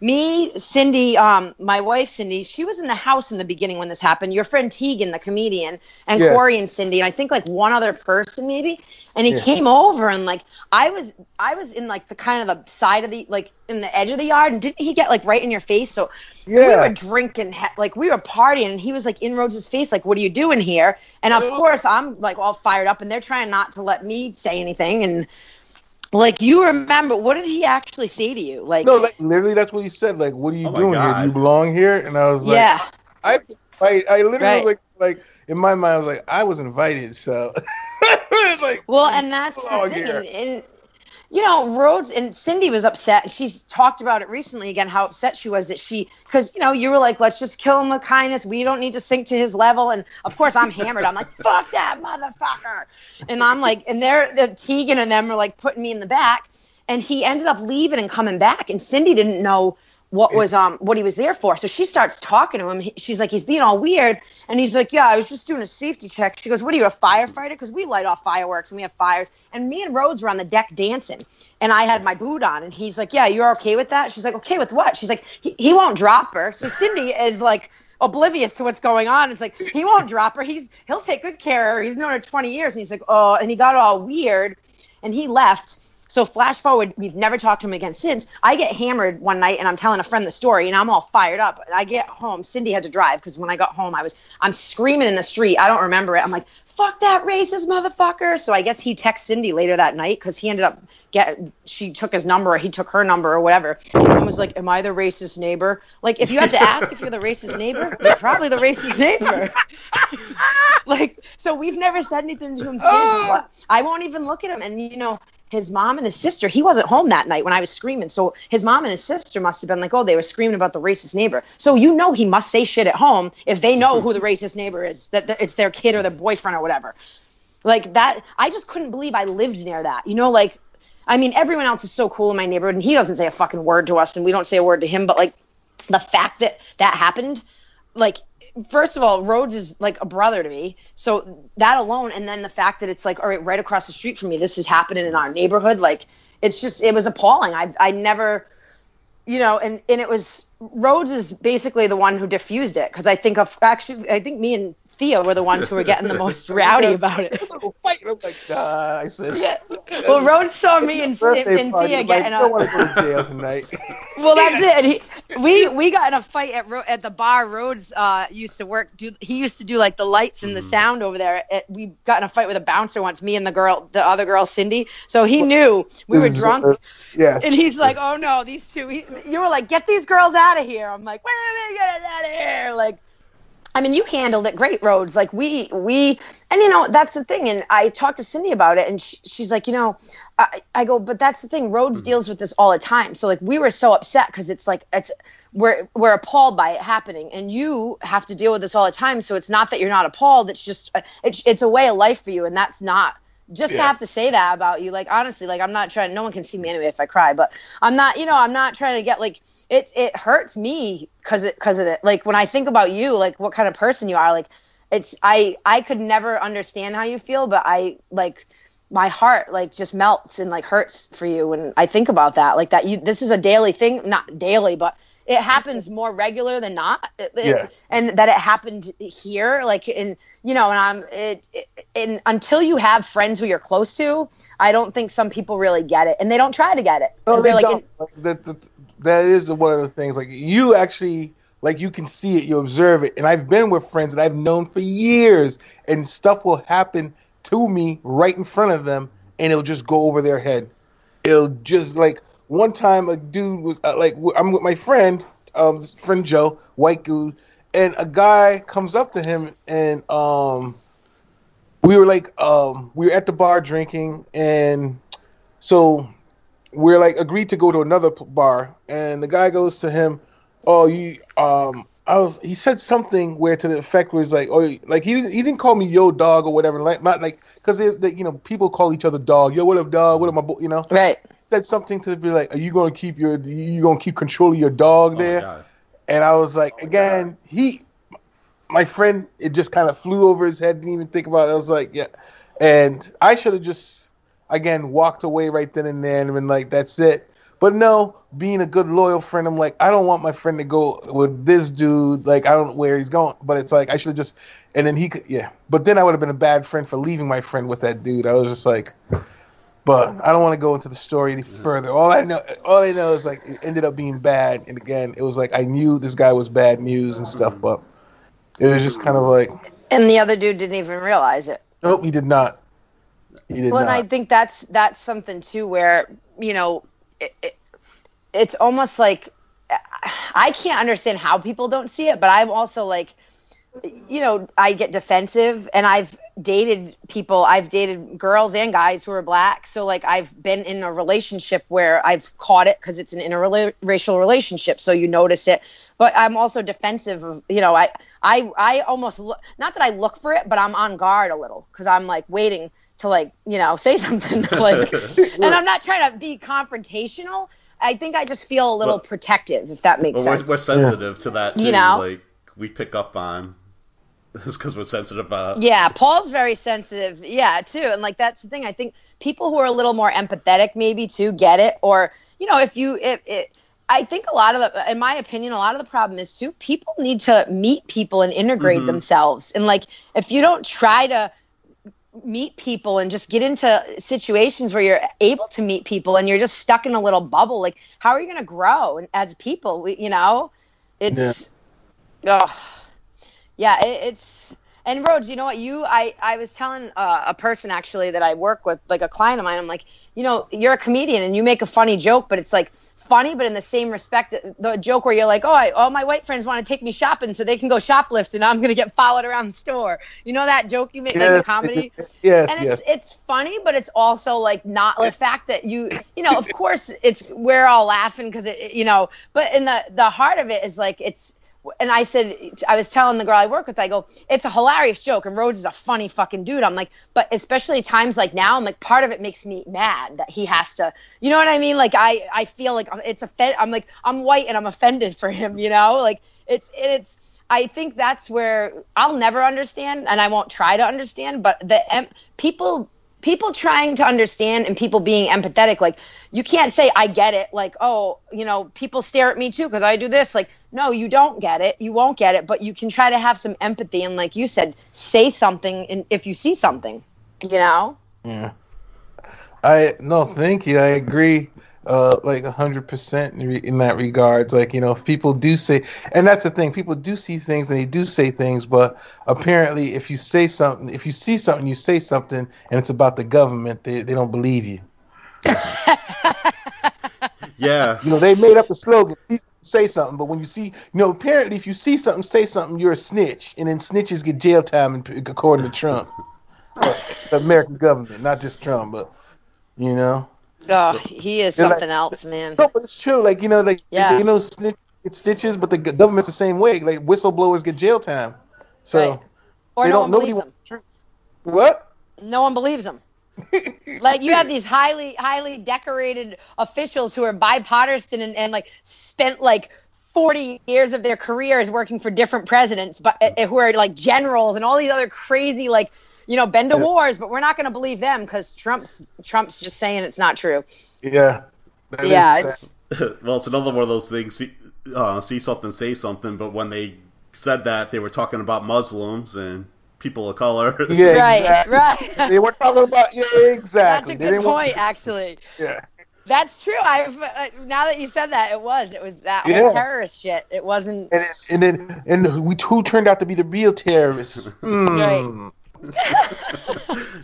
me, Cindy, um, my wife Cindy, she was in the house in the beginning when this happened. Your friend Tegan, the comedian, and Yes. Corey and Cindy, and I think like one other person maybe. And he Yeah. came over and like I was I was in like the kind of the side of the like in the edge of the yard and didn't he get like right in your face? So yeah. we were drinking he- like we were partying and he was like in Rhodes' face like what are you doing here? And of course I'm like all fired up and they're trying not to let me say anything and like you remember what did he actually say to you? Like no, like literally, that's what he said. Like, what are you Oh my doing here? Do you belong here? And I was like, yeah. I, I, I literally Right. was like, like in my mind, I was like, I was invited, so. Like, Well, and that's the thing. And, and, you know, Rhodes and Cindy was upset. She's talked about it recently again, how upset she was that she, because, you know, you were like, let's just kill him with kindness. We don't need to sink to his level. And of course, I'm hammered. I'm like, fuck that motherfucker. And I'm like, and they're, the Tegan and them are like putting me in the back. And he ended up leaving and coming back. And Cindy didn't know what was um what he was there for. So she starts talking to him. He, she's like, he's being all weird, and he's like, yeah, I was just doing a safety check. She goes, what are you, a firefighter? Because we light off fireworks and we have fires. And me and Rhodes were on the deck dancing, and I had my boot on, and he's like, yeah, you're okay with that? She's like, okay with what? She's like, he, he won't drop her. So Cindy is like oblivious to what's going on. It's like he won't drop her. He's he'll take good care of her. He's known her 20 years, and he's like, oh, and he got all weird, and he left. So flash forward, we've never talked to him again since. I get hammered one night and I'm telling a friend the story and I'm all fired up. I get home. Cindy had to drive because when I got home, I was I'm screaming in the street. I don't remember it. I'm like, fuck that racist motherfucker. So I guess he texted Cindy later that night because he ended up get she took his number or he took her number or whatever and was like, Am I the racist neighbor? Like if you have to ask if you're the racist neighbor, you're probably the racist neighbor. like so we've never said anything to him since. Oh. I won't even look at him. And you know, his mom and his sister, he wasn't home that night when I was screaming. So his mom and his sister must have been like, oh, they were screaming about the racist neighbor. So you know he must say shit at home if they know who the racist neighbor is, that it's their kid or their boyfriend or whatever. Like that, I just couldn't believe I lived near that. You know, like, I mean, everyone else is so cool in my neighborhood, and he doesn't say a fucking word to us, and we don't say a word to him. But like, the fact that that happened, like first of all, Rhodes is like a brother to me. So that alone, and then the fact that it's like, all right, right across the street from me, this is happening in our neighborhood. Like, it's just, it was appalling. I, I never, you know, and and it was Rhodes is basically the one who diffused it because I think of actually, I think me and Theo were the ones who were getting the most rowdy about it. Fight. I'm like, nah, I said. Yeah. Well, Rhodes saw me and, and, Birthday and party, Thea like, getting I don't want to go to jail tonight. Well, that's it. He, we we got in a fight at Ro- at the bar. Rhodes uh, used to work. Do he used to do like the lights and the sound over there? At, we got in a fight with a bouncer once. Me and the girl, the other girl, Cindy. So he knew we were drunk. uh, yeah. And he's like, "Oh no, these two. He, you were like, "Get these girls out of here." I'm like, "Wait a minute, get out of here!" Like, I mean, you handled it great, Rhodes. Like we we, and you know that's the thing. And I talked to Cindy about it, and she, she's like, you know, I, I go, but that's the thing. Rhodes deals with this all the time. So like we were so upset because it's like it's we're we're appalled by it happening, and you have to deal with this all the time. So it's not that you're not appalled. It's just uh, it's it's a way of life for you, and that's not just Yeah. have to say that about you. Like honestly like i'm not trying no one can see me anyway if i cry but i'm not you know i'm not trying to get like it it hurts me because it because of it. Like when i think about you like what kind of person you are like it's i i could never understand how you feel but i like my heart like just melts and like hurts for you when i think about that. Like that you this is a daily thing not daily but it happens more regular than not It- Yeah. and that it happened here like in you know and i'm it, it and until you have friends who you're close to i don't think some people really get it and they don't try to get it No, they like don't. Like, that, that, that is one of the things. Like you actually, like you can see it, you observe it, and I've been with friends that I've known for years, and stuff will happen to me right in front of them, and it'll just go over their head. It'll just like one time a dude was uh, like I'm with my friend, um, friend Joe, white dude, and a guy comes up to him and um, we were like um, we were at the bar drinking, and so we're like agreed to go to another bar and the guy goes to him oh you um i was he said something where to the effect was like oh like he didn't he didn't call me yo dog or whatever like not like because that you know people call each other dog yo what up dog what up my boy you know right said something to be like are you gonna keep your you gonna keep control of your dog Oh there God. and I was like, again, he, my friend, it just kind of flew over his head. Didn't even think about it. I was like, yeah, and I should have just, again, walked away right then and there and been like, that's it. But no, being a good loyal friend, I'm like, I don't want my friend to go with this dude. Like, I don't know where he's going. But it's like I should have just, and then he could, yeah. But then I would have been a bad friend for leaving my friend with that dude. I was just like. But I don't want to go into the story any mm-hmm. further. All I know, all I know is like it ended up being bad. And again, it was like I knew this guy was bad news and stuff, but it was just kind of like, and the other dude didn't even realize it nope, he did not. He did well, and I think that's that's something too, where you know, it, it, it's almost like I can't understand how people don't see it, but I'm also like, you know, I get defensive, and I've dated people, I've dated girls and guys who are black, so like I've been in a relationship where I've caught it because it's an interracial relationship, so you notice it. But I'm also defensive you know, I I I almost look, not that I look for it, but I'm on guard a little because I'm like waiting to like you know say something like and i'm not trying to be confrontational i think i just feel a little Well- protective if that makes Well, we're, sense we're sensitive to that too. You know? like we pick up on. It's because we're sensitive. Uh, yeah paul's very sensitive yeah too and like that's the thing i think people who are a little more empathetic maybe too get it or you know if you if it I think a lot of the, in my opinion, a lot of the problem is too, people need to meet people and integrate Mhm. themselves. And like, if you don't try to meet people and just get into situations where you're able to meet people and you're just stuck in a little bubble, like, how are you going to grow and as people? We, you know, it's, oh, yeah, it, it's, and Rhodes, you know what? You, I, I was telling uh, a person actually that I work with, like a client of mine. I'm like, you know, you're a comedian and you make a funny joke, but it's like funny, but in the same respect, the joke where you're like, oh, I, all my white friends want to take me shopping so they can go shoplift, and I'm gonna get followed around the store. You know that joke you make, like Yes, the comedy yes, and yes. it's it's funny, but it's also like not the fact that you you know of course it's we're all laughing because it you know, but in the the heart of it is like it's. And I said, I was telling the girl I work with, I go, it's a hilarious joke, and Rhodes is a funny fucking dude. I'm like, but especially times like now, I'm like, part of it makes me mad that he has to, you know what I mean? Like I, I feel like it's a, I'm like, I'm white and I'm offended for him, you know, like it's it's I think that's where I'll never understand and I won't try to understand, but the em- people people trying to understand and people being empathetic like you can't say i get it like oh you know people stare at me too because i do this like no you don't get it you won't get it but you can try to have some empathy and like you said say something and if you see something you know Yeah. I no, thank you. I agree, uh, like hundred percent in re- in that regards. Like you know, if people do say, and that's the thing. People do see things and they do say things, but apparently, if you say something, if you see something, you say something, and it's about the government, they they don't believe you. Yeah, You know, they made up the slogan. Say something, but when you see, you know, apparently, if you see something, say something, you're a snitch, and then snitches get jail time, according to Trump, Uh, the American government, not just Trump, but you know. Oh he is like- something else man No, but it's true. Like you know, like Yeah. you know, snitch get stitches, but the government's the same way. Like whistleblowers get jail time. So Right. or they no don't. one Nobody them what? no one believes them like you have these highly highly decorated officials who are bipartisan and, and like spent like 40 years of their careers working for different presidents but uh, who are like generals and all these other crazy like you know bend to Yeah. wars but we're not going to believe them because trump's trump's just saying it's not true Yeah. Yeah it's well, it's another one of those things. See, uh, see something, say something. But when they said that, they were talking about Muslims and people of color. Yeah. right exactly. right They were talking about yeah, exactly. that's a good didn't want- point actually yeah. that's true i've uh, now that you said that it was it was that Yeah. whole terrorist shit it wasn't And then, and then and who, who turned out to be the real terrorists? Hmm.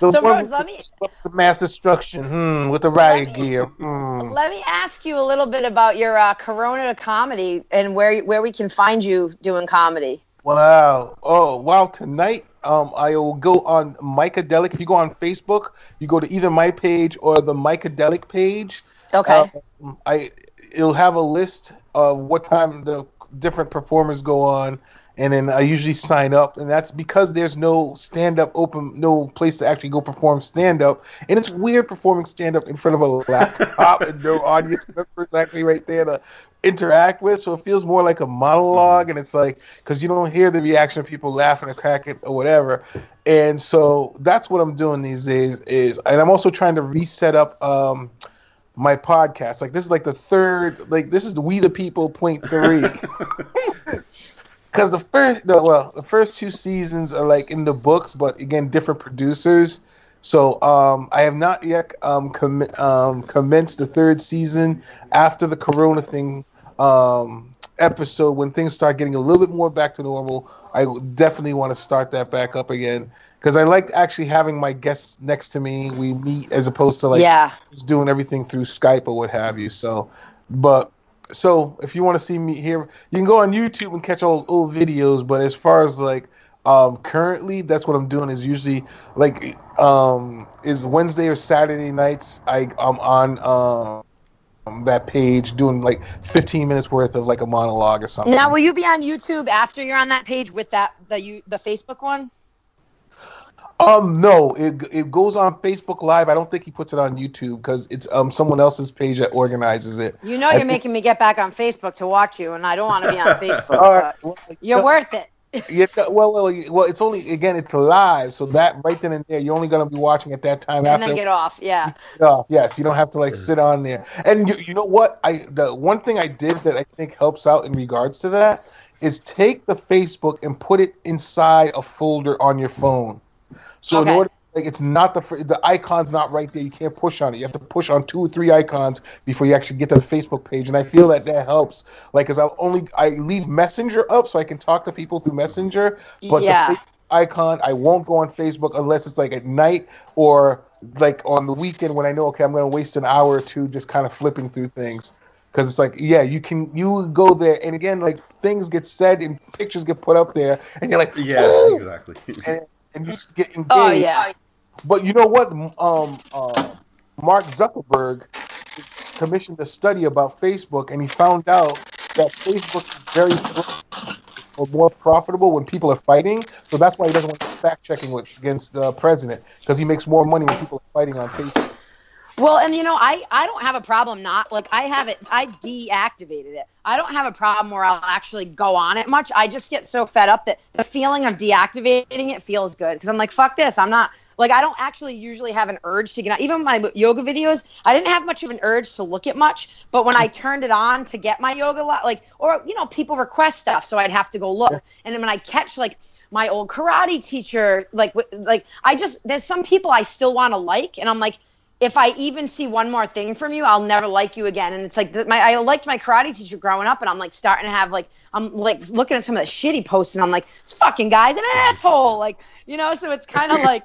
The so let me the mass destruction. Hmm. With the riot gear. Hmm. Let me ask you a little bit about your uh, Corona comedy and where where we can find you doing comedy. Wow. Oh, wow. Tonight, um, I will go on Micadelic. If you go on Facebook, you go to either my page or the Micadelic page. Okay. Um, I it'll have a list of what time the different performers go on, and then I usually sign up, and that's because there's no stand up open, no place to actually go perform stand up, and it's weird performing stand up in front of a laptop and no audience members actually right there to interact with. So it feels more like a monologue, and it's like because you don't hear the reaction of people laughing or cracking or whatever. And so that's what I'm doing these days. Is and I'm also trying to reset up. Um, my podcast. Like this is like the third, like this is the We the People point three. Because the first, the, well, the first two seasons are like in the books, but again, different producers. So um, I have not yet um, com- um, commenced the third season after the Corona thing um, episode. When things start getting a little bit more back to normal, I definitely want to start that back up again because I like actually having my guests next to me. We meet as opposed to like yeah. just doing everything through Skype or what have you. So, but so if you want to see me here, you can go on YouTube and catch all old videos. But as far as like um currently, that's what I'm doing is usually like um is Wednesday or Saturday nights. I I'm on um that page doing like 15 minutes worth of like a monologue or something. Now, will you be on YouTube after you're on that page with that the you the Facebook one? Um, no, it it goes on Facebook Live. I don't think he puts it on YouTube because it's um someone else's page that organizes it. You know I you're think- making me get back on Facebook to watch you, and I don't want to be on Facebook. Well, you're no, worth it. yeah, well, well, well. It's only again, it's live, so that right then and there, you're only gonna be watching at that time after. And after. then get off. Yeah. it off. Yes, you don't have to like sit on there. And you, you know what? I the one thing I did that I think helps out in regards to that is take the Facebook and put it inside a folder on your phone. So Okay. in order like it's not the the icon's not right there. You can't push on it. You have to push on two or three icons before you actually get to the Facebook page. And I feel that that helps. Like, cause I only I leave Messenger up so I can talk to people through Messenger. But yeah. the icon, I won't go on Facebook unless it's like at night or like on the weekend when I know okay I'm gonna waste an hour or two just kind of flipping through things. Cause it's like yeah you can you go there and again like things get said and pictures get put up there and you're like yeah, "Ooh," exactly. and, and you just get engaged. Oh yeah. But you know what? Um, uh, Mark Zuckerberg commissioned a study about Facebook, and he found out that Facebook is very or more profitable when people are fighting. So that's why he doesn't want fact checking against the president because he makes more money when people are fighting on Facebook. Well, and you know, I I don't have a problem not like I have it. I deactivated it. I don't have a problem where I'll actually go on it much. I just get so fed up that the feeling of deactivating it feels good because I'm like, fuck this. I'm not like I don't actually usually have an urge to get on. Even my yoga videos, I didn't have much of an urge to look at much. But when I turned it on to get my yoga, like or you know, people request stuff, so I'd have to go look. And then when I catch like my old karate teacher, like like I just there's some people I still want to like, and I'm like if I even see one more thing from you, I'll never like you again. And it's like my I liked my karate teacher growing up, and I'm like starting to have like I'm like looking at some of the shitty posts, and I'm like, this fucking guy's an asshole, like you know. So it's kind of like.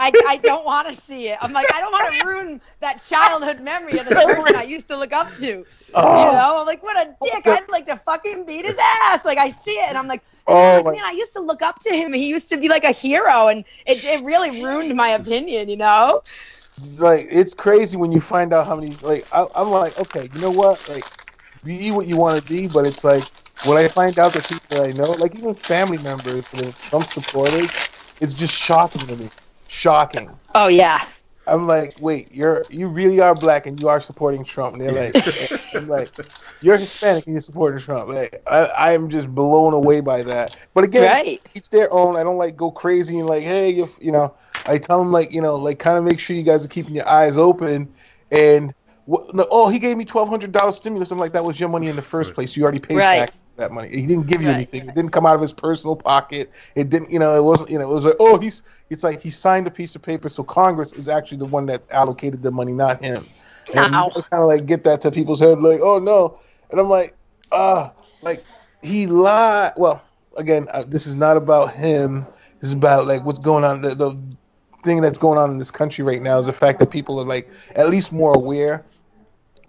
I, I don't want to see it. I'm like, I don't want to ruin that childhood memory of the person I used to look up to. Oh. You know, I'm like, what a dick. I'd like to fucking beat his ass. Like, I see it, and I'm like, oh, like, man, I used to look up to him. He used to be like a hero, and it, it really ruined my opinion, you know? Like it's crazy when you find out how many like I, am like okay you know what? Like be what you want to be but it's like when I find out that people I know like even family members the Trump supporters it's just shocking to me. Shocking. Oh yeah I'm like, wait, you're you really are black and you are supporting Trump. And they're like, I'm like, you're Hispanic and you're supporting Trump. Like, I I'm just blown away by that. But again, right. each their own. I don't like go crazy and like, hey, you you know, I tell them like, you know, like kind of make sure you guys are keeping your eyes open and. what Oh, he gave me twelve hundred dollars stimulus. I'm like, that was your money in the first place. You already paid right. back that money. He didn't give you right. anything. It didn't come out of his personal pocket. It didn't, you know, it wasn't, you know, it was like, oh, he's, it's like he signed a piece of paper. So Congress is actually the one that allocated the money, not him. And I kind of like get that to people's head, like, oh no. And I'm like, ah, uh, like he lied. Well, again, uh, this is not about him. This is about like what's going on. The, the thing that's going on in this country right now is the fact that people are like at least more aware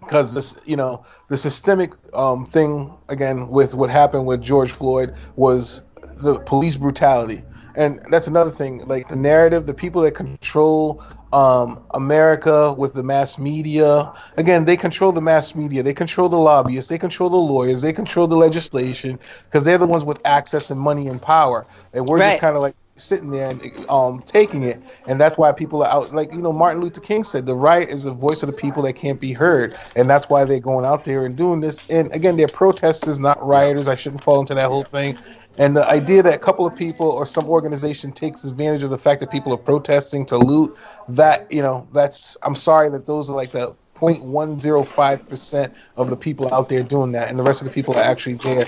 because this, you know, the systemic um, thing again with what happened with George Floyd was the police brutality, and that's another thing. Like the narrative, the people that control um, America with the mass media. Again, they control the mass media. They control the lobbyists. They control the lawyers. They control the legislation because they're the ones with access and money and power. And we're right. just kind of like sitting there and um, taking it, and that's why people are out. Like you know, Martin Luther King said, the right is the voice of the people that can't be heard, and that's why they're going out there and doing this. And again, they're protesters, not rioters. I shouldn't fall into that whole thing. And the idea that a couple of people or some organization takes advantage of the fact that people are protesting to loot, that you know, that's I'm sorry that those are like the 0.105% of the people out there doing that, and the rest of the people are actually there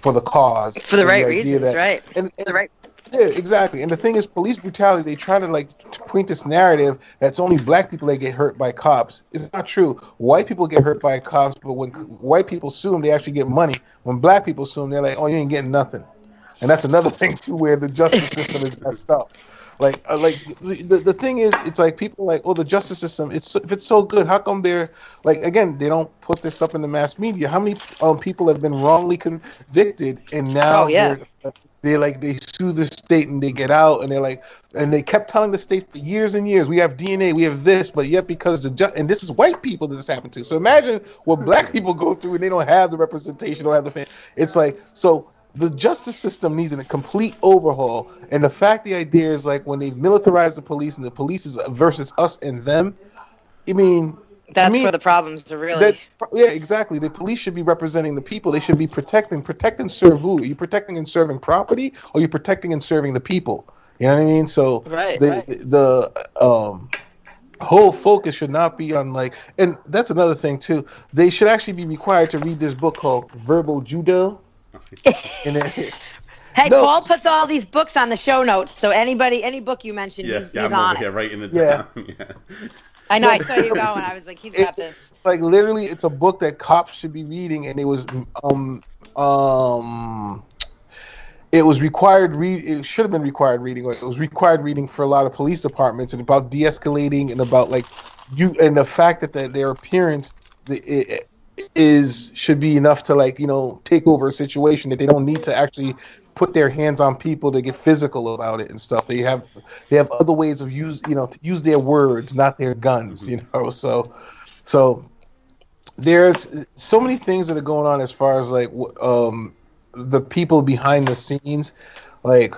for the cause. For the right the reasons, that, right? And, and, the right yeah, exactly. And the thing is, police brutality, they try to like point this narrative that's only black people that get hurt by cops. It's not true. White people get hurt by cops, but when white people sue them, they actually get money. When black people sue them, they're like, oh, you ain't getting nothing. And that's another thing, too, where the justice system is messed up. Like, uh, like the, the thing is, it's like people like, oh, the justice system. It's if it's so good, how come they're like again? They don't put this up in the mass media. How many um, people have been wrongly convicted and now oh, yeah. they're they like they sue the state and they get out and they're like and they kept telling the state for years and years we have DNA we have this but yet because the ju- and this is white people that this happened to so imagine what black people go through and they don't have the representation don't have the fan. it's like so the justice system needs a complete overhaul and the fact the idea is like when they militarize the police and the police is versus us and them I mean that's I mean, where the problems are really. That, yeah, exactly. The police should be representing the people. They should be protecting, protect and serve who? Are you protecting and serving property, or are you protecting and serving the people? You know what I mean? So right, the right. the um whole focus should not be on like, and that's another thing too. They should actually be required to read this book called Verbal Judo. and then, Hey, no. Paul puts all these books on the show notes, so anybody, any book you mentioned, yeah, he's, yeah, he's I'm on over it. Here writing it yeah. down. yeah. I know. I saw you go, and I was like, he's got this. Like literally, it's a book that cops should be reading, and it was um um. It was required read. It should have been required reading. It was required reading for a lot of police departments, and about de-escalating, and about like you, and the fact that the, their appearance it, is should be enough to like you know take over a situation that they don't need to actually put their hands on people to get physical about it and stuff. They have they have other ways of use you know to use their words, not their guns. You know, so so there's so many things that are going on as far as like um, the people behind the scenes, like.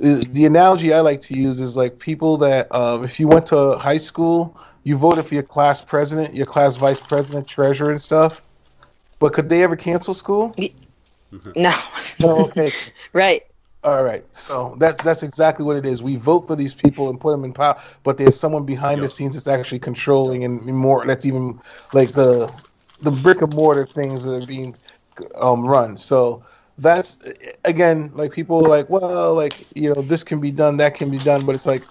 The analogy I like to use is like people that, uh, if you went to high school, you voted for your class president, your class vice president, treasurer, and stuff. But could they ever cancel school? No. No. Okay. right. All right. So that's that's exactly what it is. We vote for these people and put them in power, but there's someone behind the scenes that's actually controlling and more. That's even like the the brick and mortar things that are being um, run. So that's again like people are like, well, like you know, this can be done, that can be done, but it's like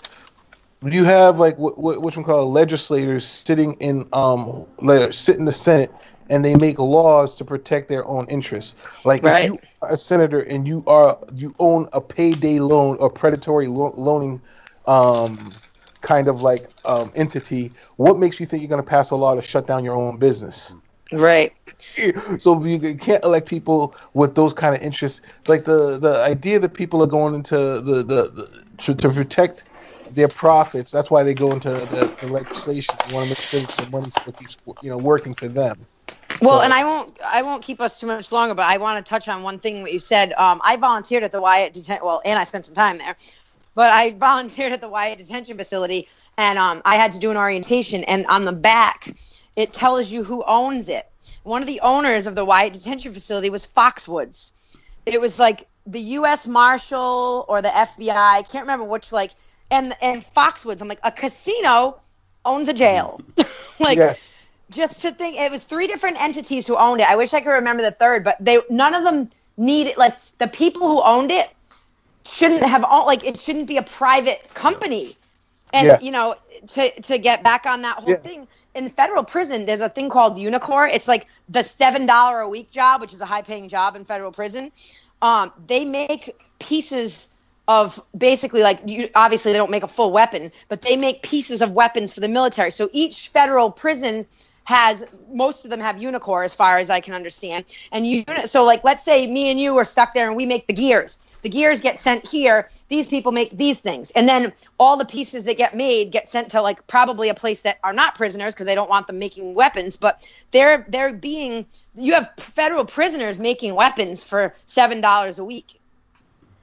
you have like what what what we call legislators sitting in um like, sit in the Senate and they make laws to protect their own interests. Like Right. if you are a senator and you are you own a payday loan or predatory lo- loaning um kind of like um entity, what makes you think you're going to pass a law to shut down your own business? Right. so you can't elect people with those kind of interests. Like the the idea that people are going into the the, the to, to protect their profits. That's why they go into the, the legislation. They want to make sure the money's you know working for them. Well, So- and I won't I won't keep us too much longer, but I want to touch on one thing that you said. Um, I volunteered at the Wyatt detention. Well, and I spent some time there, but I volunteered at the Wyatt detention facility, and um, I had to do an orientation. And on the back, it tells you who owns it. One of the owners of the Wyatt detention facility was Foxwoods. It was like the U.S. Marshal or the FBI. I can't remember which. Like, and and Foxwoods. I'm like a casino owns a jail. like yes, just to think it was three different entities who owned it. I wish I could remember the third, but they none of them needed like the people who owned it shouldn't have all like it shouldn't be a private company. And Yeah. you know, to to get back on that whole Yeah. thing, in federal prison there's a thing called Unicor. It's like the seven dollar a week job, which is a high paying job in federal prison. Um, they make pieces of basically like you obviously they don't make a full weapon but they make pieces of weapons for the military. So each federal prison has most of them have Unicor as far as i can understand. And you so like let's say me and you are stuck there and we make the gears. The gears get sent here. These people make these things. And then all the pieces that get made get sent to like probably a place that are not prisoners because they don't want them making weapons. But they're they're being you have federal prisoners making weapons for seven dollars a week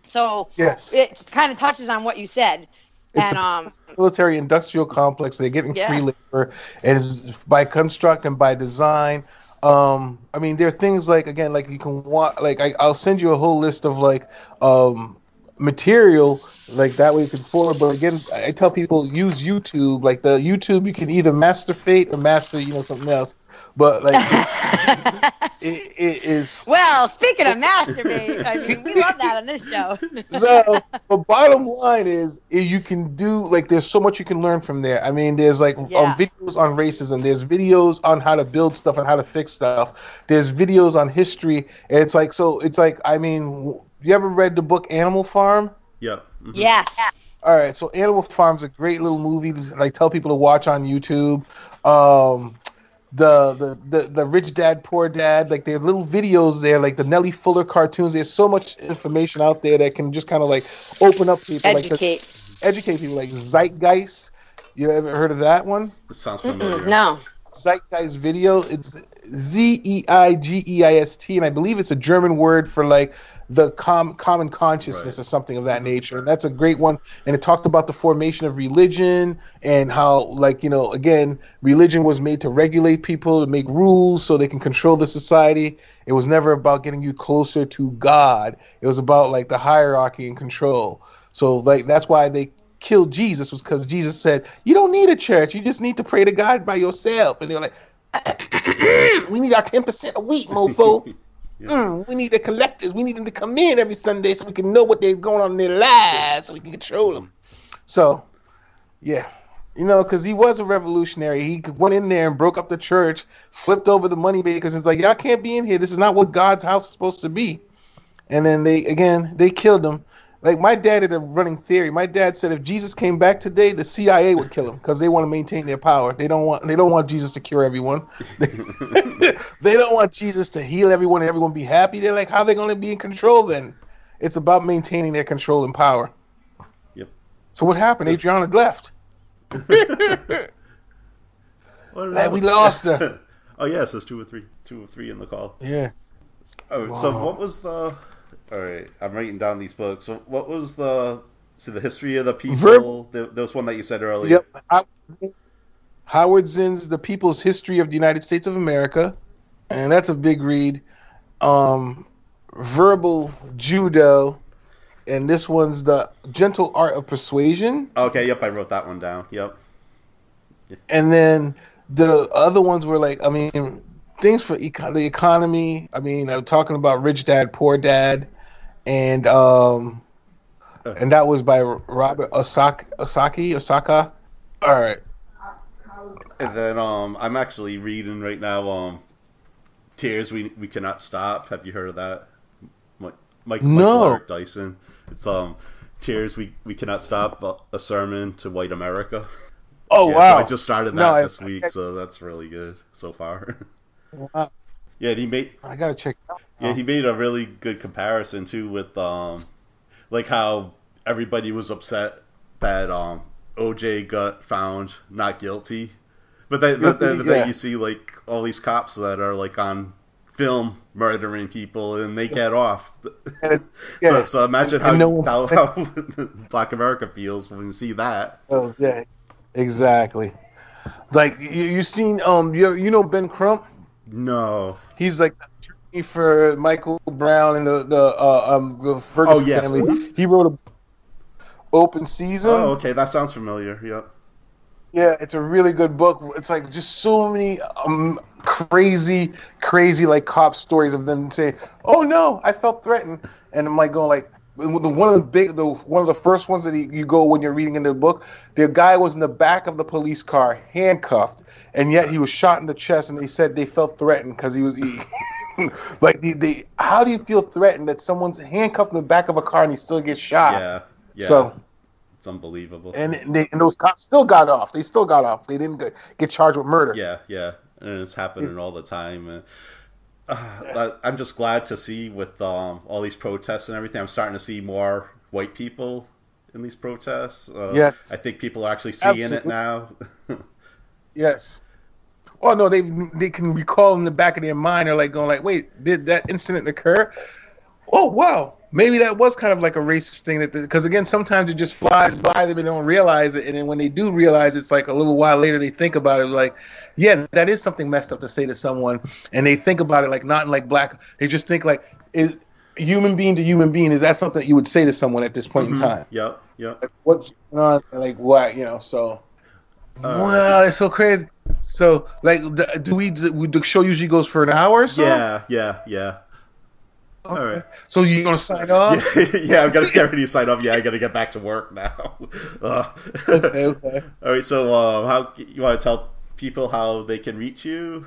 so yes. it kind of touches on what you said. It's and um, military industrial complex. They're getting Yeah. free labor, and it's by construct and by design. Um, I mean, there are things like again, like you can want, like I, I'll send you a whole list of like um, material, like that way you can forward. But again, I tell people use YouTube. Like the YouTube, you can either master Fate or master, you know, something else. But like it, it is well, speaking of masturbate, I mean, we love that on this show. so the bottom line is, is you can do like there's so much you can learn from there. I mean, there's like Yeah. um, videos on racism. There's videos on how to build stuff and how to fix stuff. There's videos on history. And it's like so. It's like I mean, you ever read the book Animal Farm? Yep. mhm. yes. All right, so Animal Farm's a great little movie. that I tell people to watch on YouTube. Um, the, the the the Rich Dad Poor Dad, like there are little videos there, like the Nellie Fuller cartoons. There's so much information out there that can just kind of like open up people, like the- Educate. educate people, like Zeitgeist. You ever heard of that one? This sounds familiar. Mm-mm, no. Zeitgeist video. It's Z E I G E I S T, and I believe it's a German word for like the com- common consciousness Right. or something of that nature. And that's a great one. And it talked about the formation of religion and how, like, you know, again, religion was made to regulate people, to make rules so they can control the society. It was never about getting you closer to God. It was about like the hierarchy and control. So like that's why they killed Jesus was because Jesus said, "You don't need a church. You just need to pray to God by yourself." And they were like, "We need our ten percent a week, mofo. Yeah. Mm, we need the collectors. We need them to come in every Sunday so we can know what they're going on in their lives, so we can control them." So, yeah. You know, because he was a revolutionary. He went in there and broke up the church, flipped over the money makers, and it's like, y'all can't be in here. This is not what God's house is supposed to be. And then they, again, they killed him. Like my dad had a running theory. My dad said if Jesus came back today, the CIA would kill him because they want to maintain their power. They don't want they don't want Jesus to cure everyone. they don't want Jesus to heal everyone and everyone be happy. They're like, how are they going to be in control then? It's about maintaining their control and power. Yep. So what happened? Adriana left. What did Hey, I- we lost her. oh yeah, so it's two or three, two or three in the call. Yeah. Oh, so what was the? All right, I'm writing down these books. So what was the? So the history of the people. Verb- There, was one that you said earlier. Yep. Howard Zinn's The People's History of the United States of America, and that's a big read. Um, Verbal Judo, and this one's The Gentle Art of Persuasion. Okay, yep, I wrote that one down. Yep. And then the other ones were like, I mean, things for eco- the economy. I mean, I'm talking about Rich Dad, Poor Dad, and um, and that was by Robert Osaki, Osaki, Osaka. All right. And then um, I'm actually reading right now. Um, Tears we we cannot stop. Have you heard of that? Mike, Mike No. Dyson. It's um, Tears we we cannot stop. uh, A sermon to white America. Oh Yeah, wow! So I just started that No, I- this week, so that's really good so far. Wow. Yeah, he made I gotta check. Yeah he made a really good comparison too with um, like how everybody was upset that um OJ got found not guilty, but then but then, but then Yeah. you see like all these cops that are like on film murdering people and they get off. Yeah. So, so imagine how, no how, how Black America feels when you see that. Oh, yeah. Exactly. Like you, you seen um you you know Ben Crump? No. He's like for Michael Brown and the the uh, um the Ferguson Oh, yes. family. He wrote a Open Season. Oh, okay, that sounds familiar. Yep. Yeah, it's a really good book. It's like just so many um, crazy, crazy like cop stories of them saying, "Oh no, I felt threatened," and I'm like going like. The one of the big, the one of the first ones that he, you go when you're reading in the book, the guy was in the back of the police car, handcuffed, and yet he was shot in the chest, and they said they felt threatened because he was, he, like, they, they, how do you feel threatened that someone's handcuffed in the back of a car and he still gets shot? Yeah. Yeah. So, it's unbelievable. and they, and those cops still got off. They still got off. They didn't get, get charged with murder. Yeah, yeah, and it's happening all the time. Uh, I'm just glad to see with um, all these protests and everything. I'm starting to see more white people in these protests. Uh, Yes. I think people are actually seeing it now. Yes. Oh no, they they can recall in the back of their mind. They're like going like, wait, did that incident occur? Oh wow, maybe that was kind of like a racist thing. That because again, sometimes it just flies by them and they don't realize it, and then when they do realize, it's like a little while later they think about it. Like, yeah, that is something messed up to say to someone, and they think about it like not in like black. They just think like, is human being to human being is that something that you would say to someone at this point in time? yep, yep. what's going on? Like what you know? So, Uh, well, it's so crazy. So, like, do we? Do, the show usually goes for an hour or so. Yeah, yeah, yeah. All right. So you gonna sign off? Yeah, yeah, I'm gonna get ready to sign off. Yeah, I gotta get back to work now. Uh, Okay, okay. All right. So, uh, how you want to tell people how they can reach you?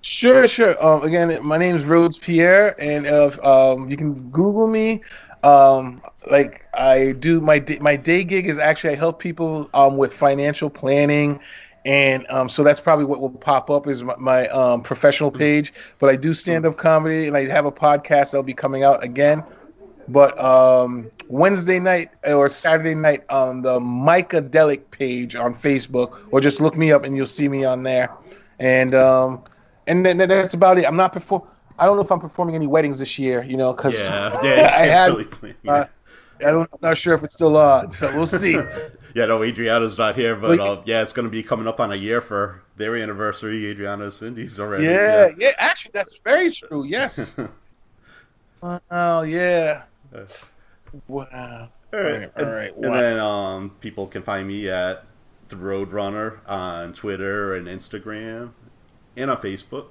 Sure, sure. Um, again, my name is Rhodes Pierre, and uh, um, you can Google me. Um, like I do my day, my day gig is actually I help people um with financial planning, and um, so that's probably what will pop up is my, my um professional page. But I do stand up comedy, and I have a podcast that'll be coming out again. But um, Wednesday night or Saturday night on the Micadelic page on Facebook, or just look me up and you'll see me on there. And um, and then that's about it. I'm not perform. I don't know if I'm performing any weddings this year, you know, because Yeah, yeah. I can't had. really. Uh, I don't, I'm not sure if it's still on, so we'll see. yeah, no, Adriana's not here, but Well, uh, yeah, it's gonna be coming up on a year for their anniversary. Adriana Cindy's already. Yeah, yeah. Actually, that's very true. Yes. wow. Yeah. yeah. Wow. All right, Alright, alright, And, and then um, people can find me at the Roadrunner on Twitter and Instagram, and on Facebook.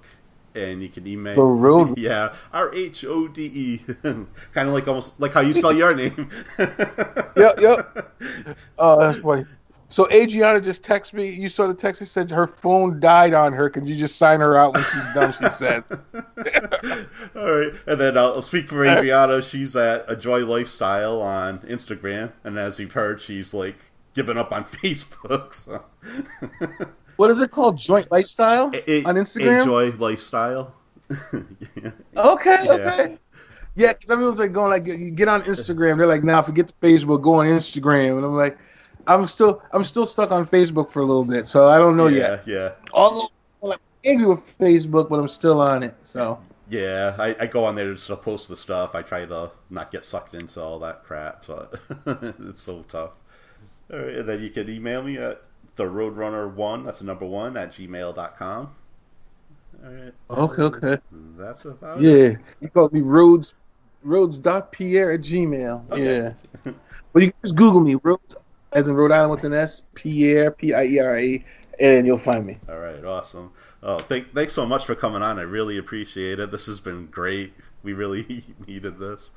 And you can email The Road- yeah, R H O D E, kind of like almost like how you spell your name. Yep. Yep. Oh, that's funny. So Adriana just texted me. You saw the text. It said her phone died on her. Could you just sign her out when she's done? She said. All right, and then I'll, I'll speak for Adriana. She's at a Joy Lifestyle on Instagram, and as you've heard, she's like given up on Facebook. So. What is it called? Joint lifestyle A- on Instagram. Enjoy lifestyle. Yeah. Okay, Yeah. okay. Yeah, because everyone's like going like you get on Instagram. They're like, now forget the Facebook, go on Instagram. And I'm like, I'm still I'm still stuck on Facebook for a little bit, so I don't know yeah, yet. yeah, Although I'm like, angry with Facebook, but I'm still on it. So yeah. I, I go on there to post the stuff. I try to not get sucked into all that crap. So it's so tough. All right, and then you can email me at the Roadrunner one. That's the number one at gmail.com. All right. Okay, okay. That's about it. Yeah, you call me Rhodes Rhodes.pierre at Gmail. Okay. Yeah. but you can just Google me, Rhodes, as in Rhode Island with an S, Pierre, P I E R A, and you'll find me. All right, awesome. Oh, thank, thanks so much for coming on. I really appreciate it. This has been great. We really needed this.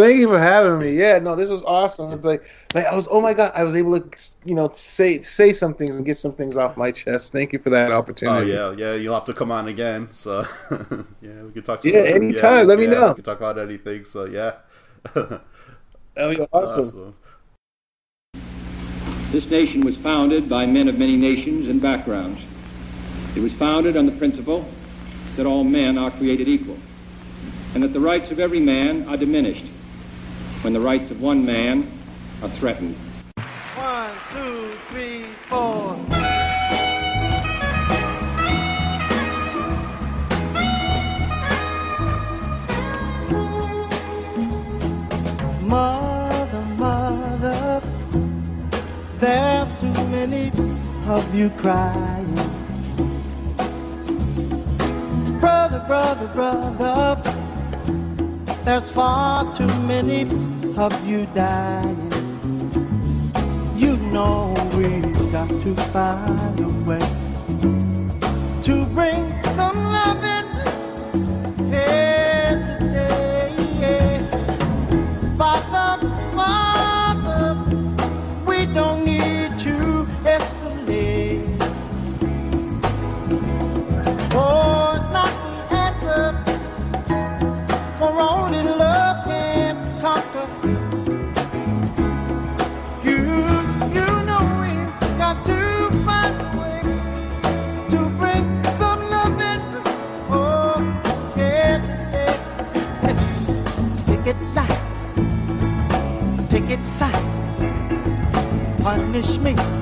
Thank you for having me. Yeah, no, this was awesome. It's like, like I was, oh my god, I was able to, you know, say say some things and get some things off my chest. Thank you for that oh, opportunity. Oh yeah, yeah. You'll have to come on again. So yeah, we could talk. To yeah, anytime. Let me know. We could talk about anything. So yeah. That'd be awesome. This nation was founded by men of many nations and backgrounds. It was founded on the principle that all men are created equal, and that the rights of every man are diminished when the rights of one man are threatened. One, two, three, four. Mother, mother, there's too many of you crying. Brother, brother, brother, there's far too many of you dying. You know we've got to find a way to bring some love here lights,